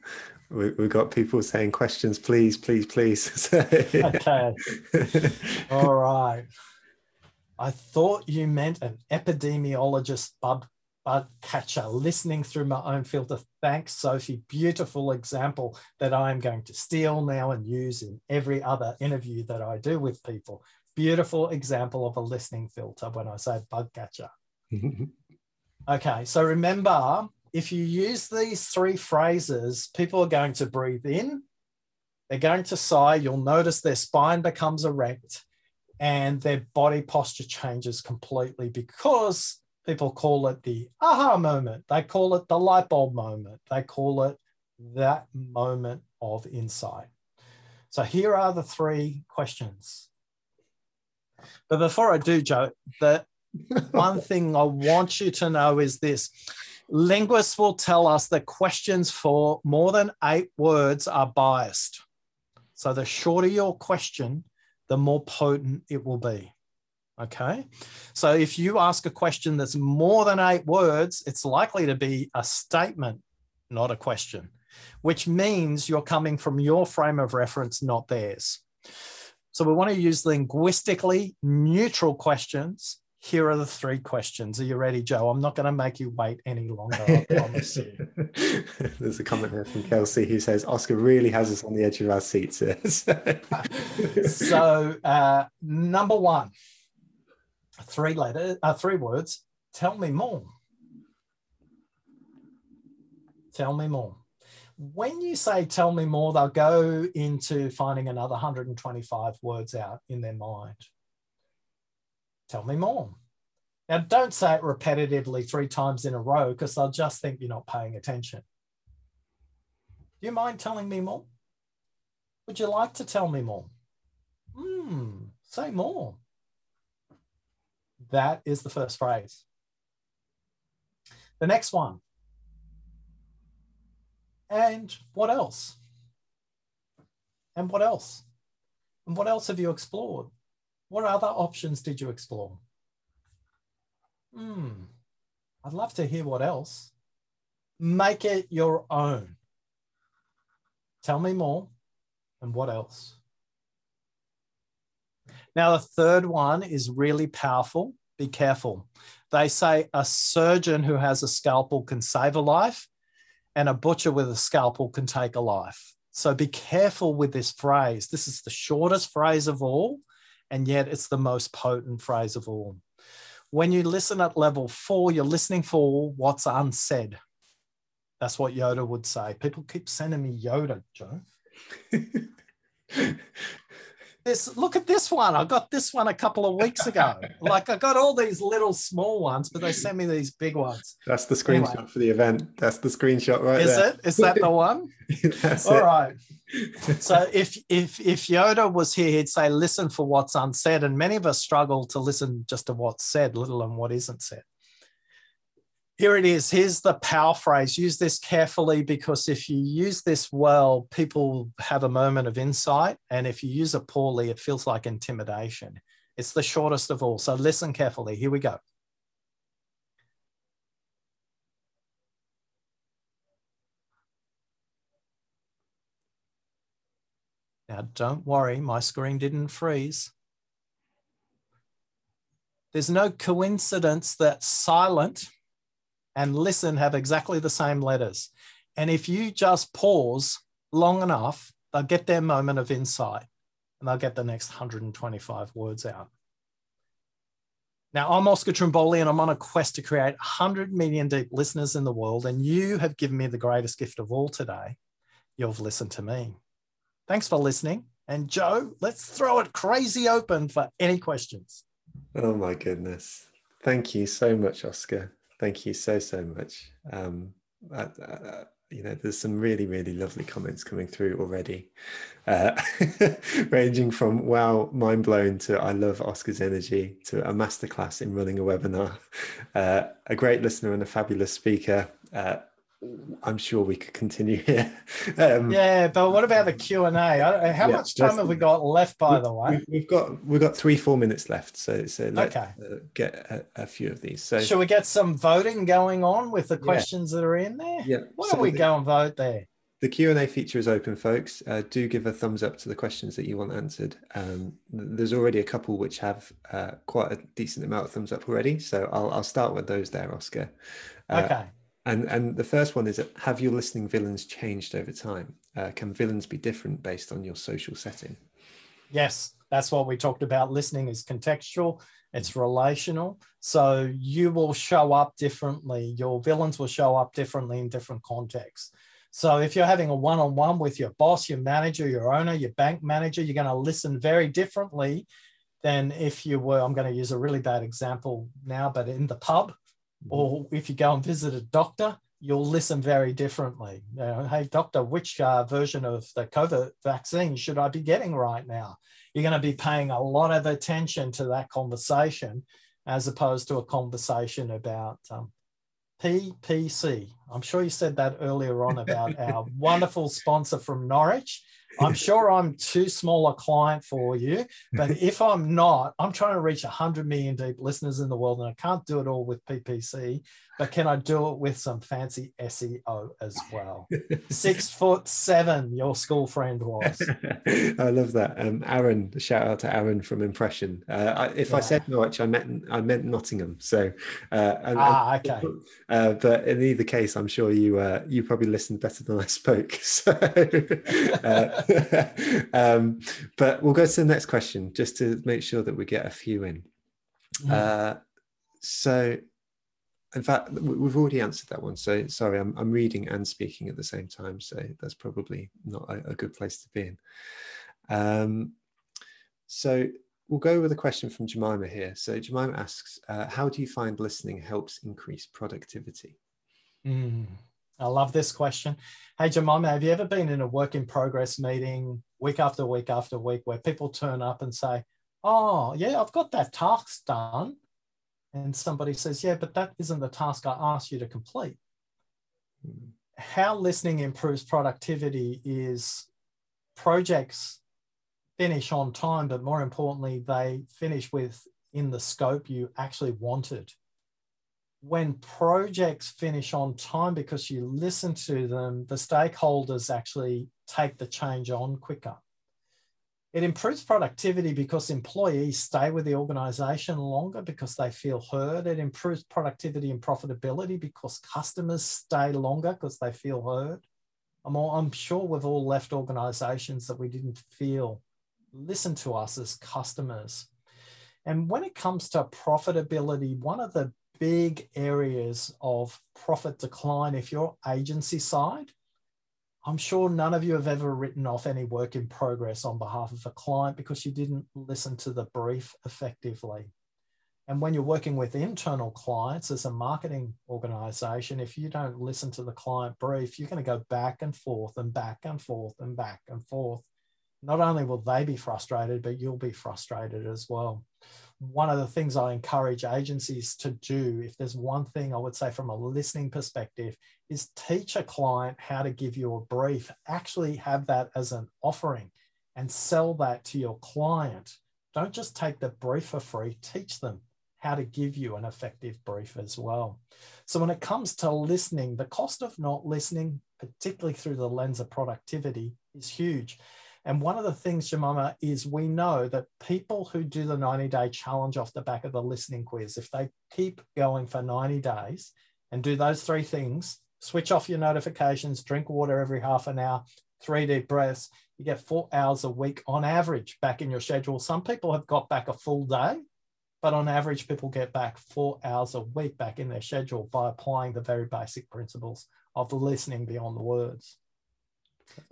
we, we've got people saying questions, please, please, please. okay. All right. I thought you meant an epidemiologist bug, bug catcher listening through my own filter. Thanks, Sophie. Beautiful example that I'm going to steal now and use in every other interview that I do with people. Beautiful example of a listening filter when I say bug catcher. okay, so remember if you use these three phrases, people are going to breathe in, they're going to sigh, you'll notice their spine becomes erect and their body posture changes completely because people call it the aha moment. They call it the light bulb moment. They call it that moment of insight. So here are the three questions. But before I do, Joe, the one thing I want you to know is this linguists will tell us that questions for more than eight words are biased. So the shorter your question, the more potent it will be. Okay. So if you ask a question that's more than eight words, it's likely to be a statement, not a question, which means you're coming from your frame of reference, not theirs. So we want to use linguistically neutral questions here are the three questions. Are you ready, Joe? I'm not going to make you wait any longer. I promise you. There's a comment here from Kelsey who says Oscar really has us on the edge of our seats. so, uh, number one, three letters, uh, three words. Tell me more. Tell me more. When you say tell me more, they'll go into finding another 125 words out in their mind. Tell me more. Now, don't say it repetitively three times in a row because they'll just think you're not paying attention. Do you mind telling me more? Would you like to tell me more? Hmm, say more. That is the first phrase. The next one. And what else? And what else? And what else have you explored? What other options did you explore? Hmm, I'd love to hear what else. Make it your own. Tell me more and what else. Now, the third one is really powerful. Be careful. They say a surgeon who has a scalpel can save a life, and a butcher with a scalpel can take a life. So be careful with this phrase. This is the shortest phrase of all, and yet it's the most potent phrase of all. When you listen at level four, you're listening for what's unsaid. That's what Yoda would say. People keep sending me Yoda, Joe. this look at this one. I got this one a couple of weeks ago. like I got all these little small ones, but they sent me these big ones. That's the screenshot anyway. for the event. That's the screenshot right Is there. it? Is that the one? That's all it. right. so if if if Yoda was here, he'd say, "Listen for what's unsaid," and many of us struggle to listen just to what's said, little and what isn't said. Here it is. Here's the power phrase. Use this carefully because if you use this well, people have a moment of insight. And if you use it poorly, it feels like intimidation. It's the shortest of all. So listen carefully. Here we go. Now, don't worry, my screen didn't freeze. There's no coincidence that silent and listen have exactly the same letters. And if you just pause long enough, they'll get their moment of insight and they'll get the next 125 words out. Now, I'm Oscar Trimboli, and I'm on a quest to create 100 million deep listeners in the world. And you have given me the greatest gift of all today. You've listened to me. Thanks for listening. And Joe, let's throw it crazy open for any questions. Oh, my goodness. Thank you so much, Oscar. Thank you so, so much. Um, you know, there's some really, really lovely comments coming through already, uh, ranging from wow, mind blown to I love Oscar's energy to a masterclass in running a webinar, uh, a great listener and a fabulous speaker. Uh, I'm sure we could continue here. Um, yeah, but what about the Q and A? How yeah, much time have we got left? By the way, we've got we've got three four minutes left, so so let's okay. uh, get a, a, few of these. So should we get some voting going on with the questions yeah. that are in there? Yeah. Why don't so we the, go and vote there? The Q and A feature is open, folks. Uh, do give a thumbs up to the questions that you want answered. Um, there's already a couple which have uh, quite a decent amount of thumbs up already, so I'll I'll start with those there, Oscar. Uh, okay. And and the first one is have your listening villains changed over time? Uh, can villains be different based on your social setting? Yes, that's what we talked about. Listening is contextual, it's relational. So you will show up differently. Your villains will show up differently in different contexts. So if you're having a one-on-one with your boss, your manager, your owner, your bank manager, you're going to listen very differently than if you were. I'm going to use a really bad example now, but in the pub or if you go and visit a doctor, you'll listen very differently. You know, hey, doctor, which uh, version of the COVID vaccine should I be getting right now? You're going to be paying a lot of attention to that conversation as opposed to a conversation about um, PPC. I'm sure you said that earlier on about our wonderful sponsor from Norwich I'm sure I'm too small a client for you, but if I'm not, I'm trying to reach 100 million deep listeners in the world, and I can't do it all with PPC but can I do it with some fancy SEO as well? Six foot seven, your school friend was. I love that. Um, Aaron, shout out to Aaron from Impression. Uh, I, if yeah. I said Norwich, I meant I meant Nottingham. So, uh, and, ah, okay. Uh, but in either case, I'm sure you uh, you probably listened better than I spoke. So, uh, um, but we'll go to the next question just to make sure that we get a few in. Mm. so in fact, we've already answered that one. So sorry, I'm, I'm reading and speaking at the same time. So that's probably not a, a good place to be in. Um, so we'll go with a question from Jemima here. So Jemima asks, uh, how do you find listening helps increase productivity? Mm, I love this question. Hey, Jemima, have you ever been in a work in progress meeting week after week after week where people turn up and say, oh, yeah, I've got that task done and somebody says, Yeah, but that isn't the task I asked you to complete. Mm. How listening improves productivity is projects finish on time, but more importantly, they finish with in the scope you actually wanted. When projects finish on time because you listen to them, the stakeholders actually take the change on quicker. It improves productivity because employees stay with the organization longer because they feel heard. It improves productivity and profitability because customers stay longer because they feel heard. I'm, all, I'm sure we've all left organizations that we didn't feel listen to us as customers. And when it comes to profitability, one of the big areas of profit decline, if you're agency side, I'm sure none of you have ever written off any work in progress on behalf of a client because you didn't listen to the brief effectively. And when you're working with internal clients as a marketing organization, if you don't listen to the client brief, you're going to go back and forth and back and forth and back and forth. Not only will they be frustrated, but you'll be frustrated as well one of the things I encourage agencies to do, if there's one thing I would say from a listening perspective, is teach a client how to give you a brief. Actually, have that as an offering and sell that to your client. Don't just take the brief for free, teach them how to give you an effective brief as well. So, when it comes to listening, the cost of not listening, particularly through the lens of productivity, is huge. And one of the things, Jemima, is we know that people who do the 90 day challenge off the back of the listening quiz, if they keep going for 90 days and do those three things, switch off your notifications, drink water every half an hour, three deep breaths, you get four hours a week on average back in your schedule. Some people have got back a full day, but on average, people get back four hours a week back in their schedule by applying the very basic principles of the listening beyond the words.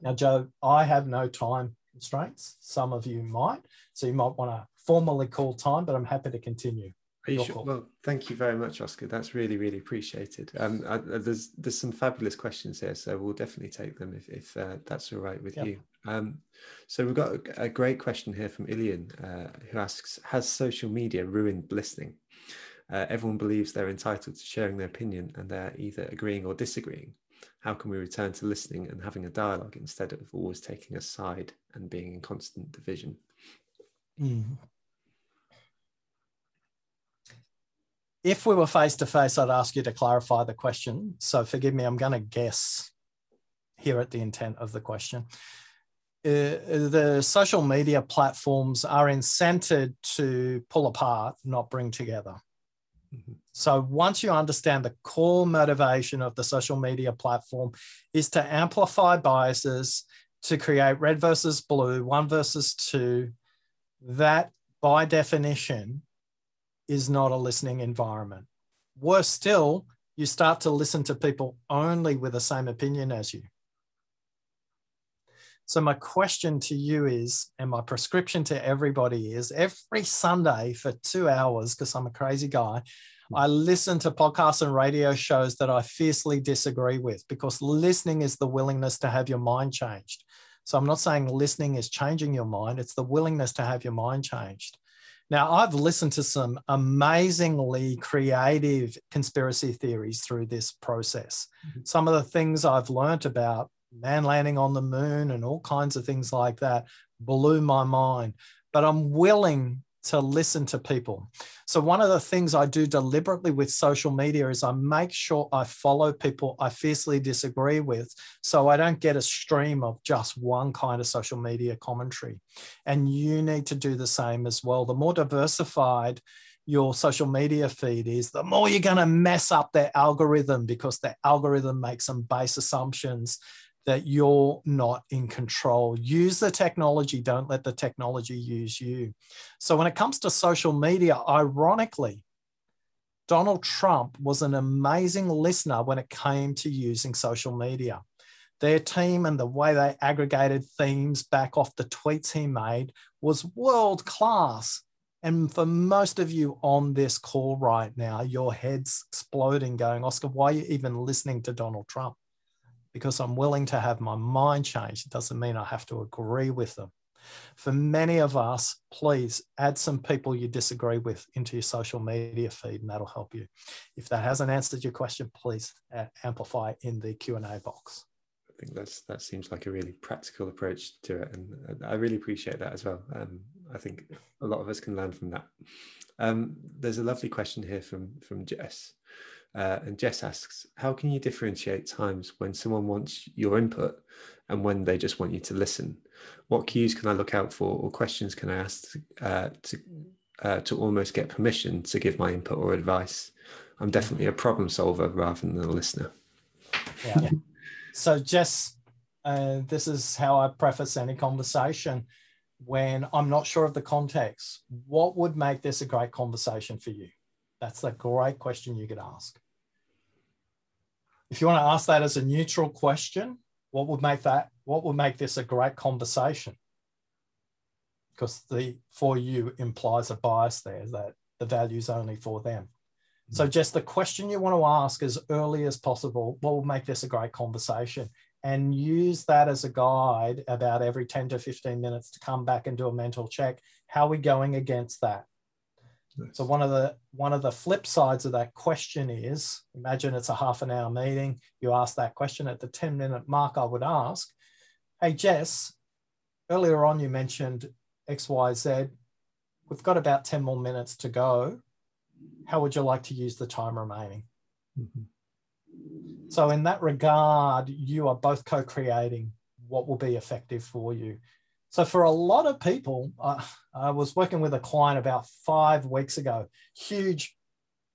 Now, Joe, I have no time constraints. Some of you might. So you might want to formally call time, but I'm happy to continue. Are you sure? Well, thank you very much, Oscar. That's really, really appreciated. Um, I, there's there's some fabulous questions here, so we'll definitely take them if, if uh, that's all right with yep. you. Um, so we've got a, a, great question here from Ilian, uh, who asks: Has social media ruined listening? Uh, everyone believes they're entitled to sharing their opinion, and they're either agreeing or disagreeing. How can we return to listening and having a dialogue instead of always taking a side and being in constant division? Mm. If we were face to face, I'd ask you to clarify the question. So forgive me, I'm going to guess here at the intent of the question. Uh, the social media platforms are incented to pull apart, not bring together. Mm-hmm. So once you understand the core motivation of the social media platform is to amplify biases, to create red versus blue, one versus two, that by definition is not a listening environment. Worse still, you start to listen to people only with the same opinion as you. So, my question to you is, and my prescription to everybody is every Sunday for two hours, because I'm a crazy guy, I listen to podcasts and radio shows that I fiercely disagree with because listening is the willingness to have your mind changed. So, I'm not saying listening is changing your mind, it's the willingness to have your mind changed. Now, I've listened to some amazingly creative conspiracy theories through this process. Mm-hmm. Some of the things I've learned about man landing on the moon and all kinds of things like that blew my mind. But I'm willing to listen to people. So, one of the things I do deliberately with social media is I make sure I follow people I fiercely disagree with so I don't get a stream of just one kind of social media commentary. And you need to do the same as well. The more diversified your social media feed is, the more you're going to mess up their algorithm because the algorithm makes some base assumptions that you're not in control. Use the technology, don't let the technology use you. So, when it comes to social media, ironically, Donald Trump was an amazing listener when it came to using social media. Their team and the way they aggregated themes back off the tweets he made was world class. And for most of you on this call right now, your head's exploding, going, Oscar, why are you even listening to Donald Trump? Because I'm willing to have my mind changed. It doesn't mean I have to agree with them. For many of us, please add some people you disagree with into your social media feed, and that'll help you. If that hasn't answered your question, please amplify in the Q and A box. I think that's that seems like a really practical approach to it, and I really appreciate that as well. Um, I think a lot of us can learn from that. Um, there's a lovely question here from from Jess. Uh, and Jess asks, how can you differentiate times when someone wants your input and when they just want you to listen? What cues can I look out for, or questions can I ask uh, to uh, to almost get permission to give my input or advice? I'm definitely a problem solver rather than a listener. Yeah. so, Jess, uh, this is how I preface any conversation. When I'm not sure of the context, what would make this a great conversation for you? That's a great question you could ask. If you want to ask that as a neutral question, what would make that, what would make this a great conversation? Because the for you implies a bias there that the value is only for them. So mm. just the question you want to ask as early as possible, what will make this a great conversation? And use that as a guide about every 10 to 15 minutes to come back and do a mental check. How are we going against that? So one of the one of the flip sides of that question is imagine it's a half an hour meeting. You ask that question at the 10 minute mark, I would ask, Hey Jess, earlier on you mentioned XYZ. We've got about 10 more minutes to go. How would you like to use the time remaining? Mm-hmm. So, in that regard, you are both co creating what will be effective for you. So for a lot of people, uh, I was working with a client about five weeks ago, huge,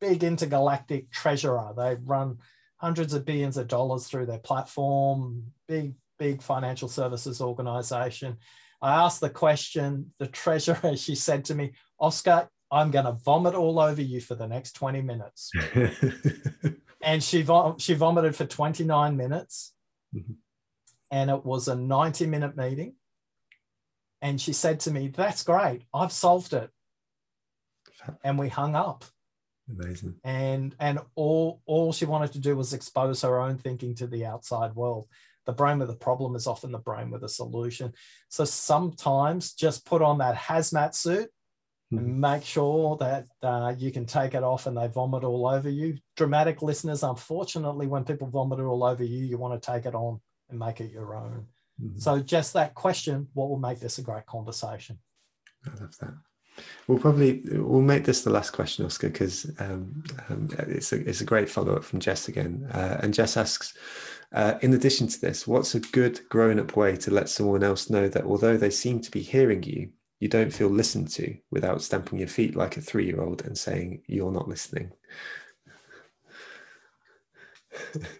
big intergalactic treasurer. They run hundreds of billions of dollars through their platform, big, big financial services organization. I asked the question, the treasurer, she said to me, Oscar, I'm going to vomit all over you for the next 20 minutes. and she, vom- she vomited for 29 minutes. Mm-hmm. And it was a 90 minute meeting and she said to me, That's great. I've solved it. And we hung up. Amazing. And and all all she wanted to do was expose her own thinking to the outside world. The brain with the problem is often the brain with a solution. So sometimes just put on that hazmat suit and mm-hmm. make sure that uh, you can take it off and they vomit all over you. Dramatic listeners, unfortunately, when people vomit all over you, you want to take it on and make it your own. Mm-hmm. So, just that question what will make this a great conversation? I love that. We'll probably we'll make this the last question, Oscar, because um, um, it's a it's a great follow up from Jess again. Uh, and Jess asks, uh, in addition to this, what's a good grown up way to let someone else know that although they seem to be hearing you, you don't feel listened to without stamping your feet like a three year old and saying you're not listening?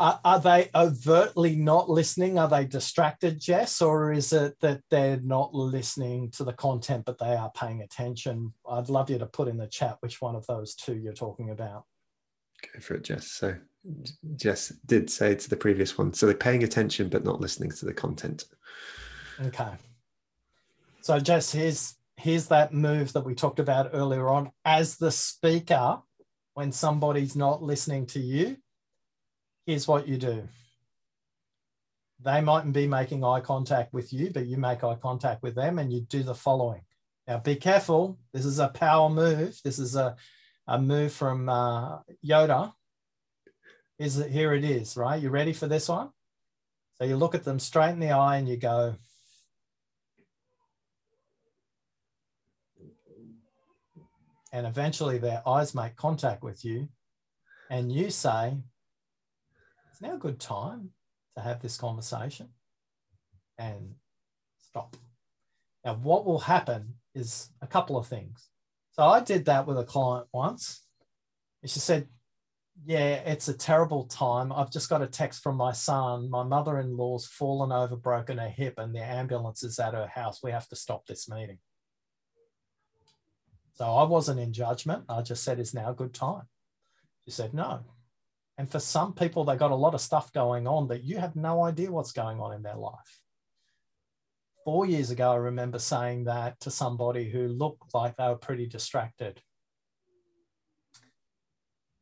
Are, are, they overtly not listening? Are they distracted, Jess? Or is it that they're not listening to the content, but they are paying attention? I'd love you to put in the chat which one of those two you're talking about. Go for it, Jess. So, Jess did say to the previous one, so they're paying attention, but not listening to the content. Okay. So, Jess, here's here's that move that we talked about earlier on. As the speaker, when somebody's not listening to you, here's what you do. They mightn't be making eye contact with you, but you make eye contact with them and you do the following. Now, be careful. This is a power move. This is a, a move from uh, Yoda. Is it, here it is, right? You ready for this one? So you look at them straight in the eye and you go, and eventually their eyes make contact with you, and you say, Now a good time to have this conversation and stop. Now, what will happen is a couple of things. So I did that with a client once. And she said, Yeah, it's a terrible time. I've just got a text from my son. My mother in law's fallen over, broken her hip, and the ambulance is at her house. We have to stop this meeting. So I wasn't in judgment. I just said, is now a good time? She said, no. And for some people, they got a lot of stuff going on that you have no idea what's going on in their life. Four years ago, I remember saying that to somebody who looked like they were pretty distracted.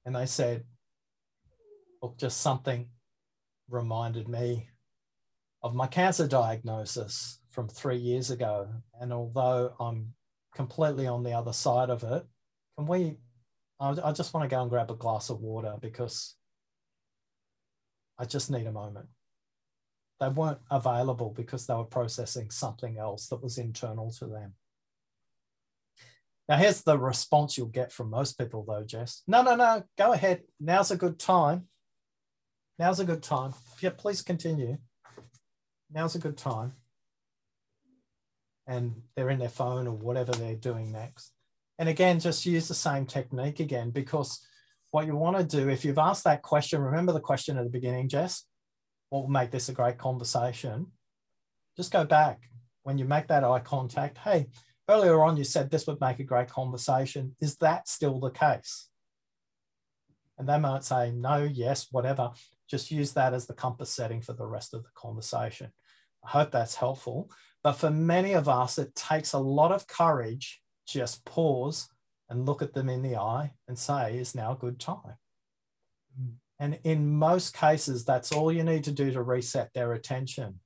And they said, look, just something reminded me of my cancer diagnosis from three years ago. And although I'm completely on the other side of it, can we? I, I just want to go and grab a glass of water because I just need a moment. They weren't available because they were processing something else that was internal to them. Now, here's the response you'll get from most people, though, Jess. No, no, no, go ahead. Now's a good time. Now's a good time. Yeah, please continue. Now's a good time and they're in their phone or whatever they're doing next. And again, just use the same technique again, because what you want to do, if you've asked that question, remember the question at the beginning, Jess, what will make this a great conversation? Just go back when you make that eye contact. Hey, earlier on, you said this would make a great conversation. Is that still the case? And they might say, no, yes, whatever. Just use that as the compass setting for the rest of the conversation. I hope that's helpful. But for many of us, it takes a lot of courage just pause and look at them in the eye and say, is now a good time? Mm. And in most cases, that's all you need to do to reset their attention.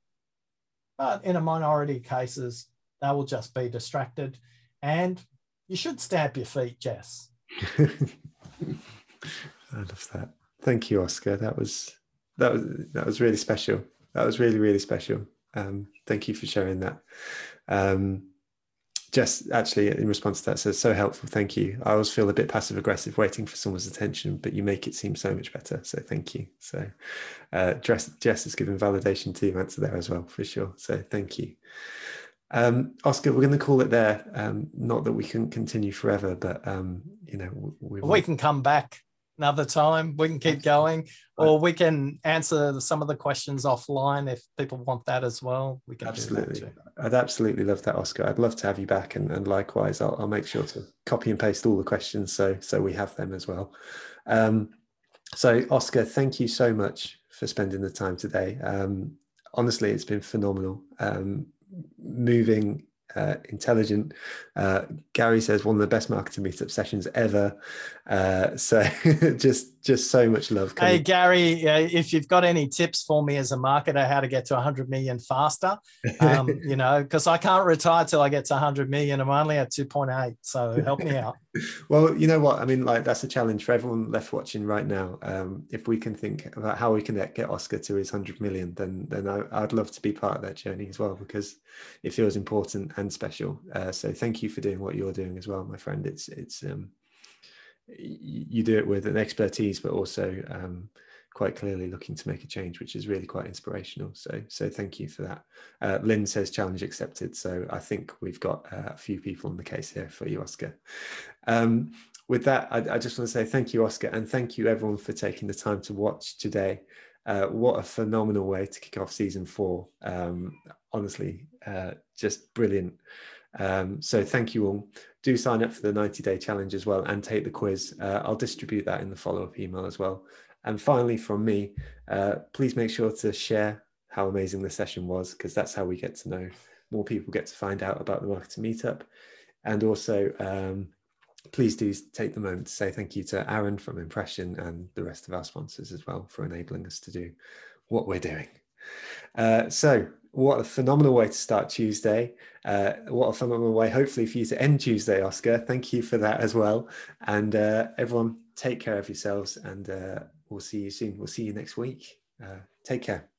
But in a minority of cases, they will just be distracted. And you should stamp your feet, Jess. I love that. Thank you, Oscar. That was that was that was really special. That was really, really special. Um, thank you for sharing that. Um, Jess, actually, in response to that, says, so helpful. Thank you. I always feel a bit passive aggressive waiting for someone's attention, but you make it seem so much better. So thank you. So, uh, Jess, Jess has given validation to your answer there as well, for sure. So thank you. Um, Oscar, we're going to call it there. Um, not that we can continue forever, but um, you know, we, we can come back another time. We can keep going, or we can answer some of the questions offline if people want that as well. We can absolutely. I'd absolutely love that, Oscar. I'd love to have you back, and, and likewise, I'll, I'll, make sure to copy and paste all the questions so so we have them as well. Um, so, Oscar, thank you so much for spending the time today. Um, honestly, it's been phenomenal. Um, moving uh, intelligent. Uh, Gary says one of the best marketing meetup sessions ever. Uh, so just just so much love. Hey, Gary, uh, if you've got any tips for me as a marketer, how to get to 100 million faster, um, you know, because I can't retire till I get to 100 million. I'm only at 2.8. So help me out. well, you know what? I mean, like, that's a challenge for everyone left watching right now. Um, if we can think about how we can get Oscar to his 100 million, then, then I, I'd love to be part of that journey as well, because it feels important and special. Uh, so thank you for doing what you're doing as well, my friend. It's, it's, um, you do it with an expertise, but also um, quite clearly looking to make a change, which is really quite inspirational. So, so thank you for that. Uh, Lynn says challenge accepted. So I think we've got uh, a few people on the case here for you, Oscar. Um, with that, I, I, just want to say thank you, Oscar, and thank you everyone for taking the time to watch today. Uh, what a phenomenal way to kick off season four. Um, honestly, uh, just brilliant. Um, so thank you all. Do sign up for the 90 day challenge as well and take the quiz. Uh, I'll distribute that in the follow up email as well. And finally, from me, uh, please make sure to share how amazing the session was because that's how we get to know more people get to find out about the Marketing Meetup. And also, um, please do take the moment to say thank you to Aaron from Impression and the rest of our sponsors as well for enabling us to do what we're doing. Uh, so what a phenomenal way to start Tuesday. Uh, what a phenomenal way, hopefully, for you to end Tuesday, Oscar. Thank you for that as well. And uh, everyone, take care of yourselves and uh, we'll see you soon. We'll see you next week. Uh, take care.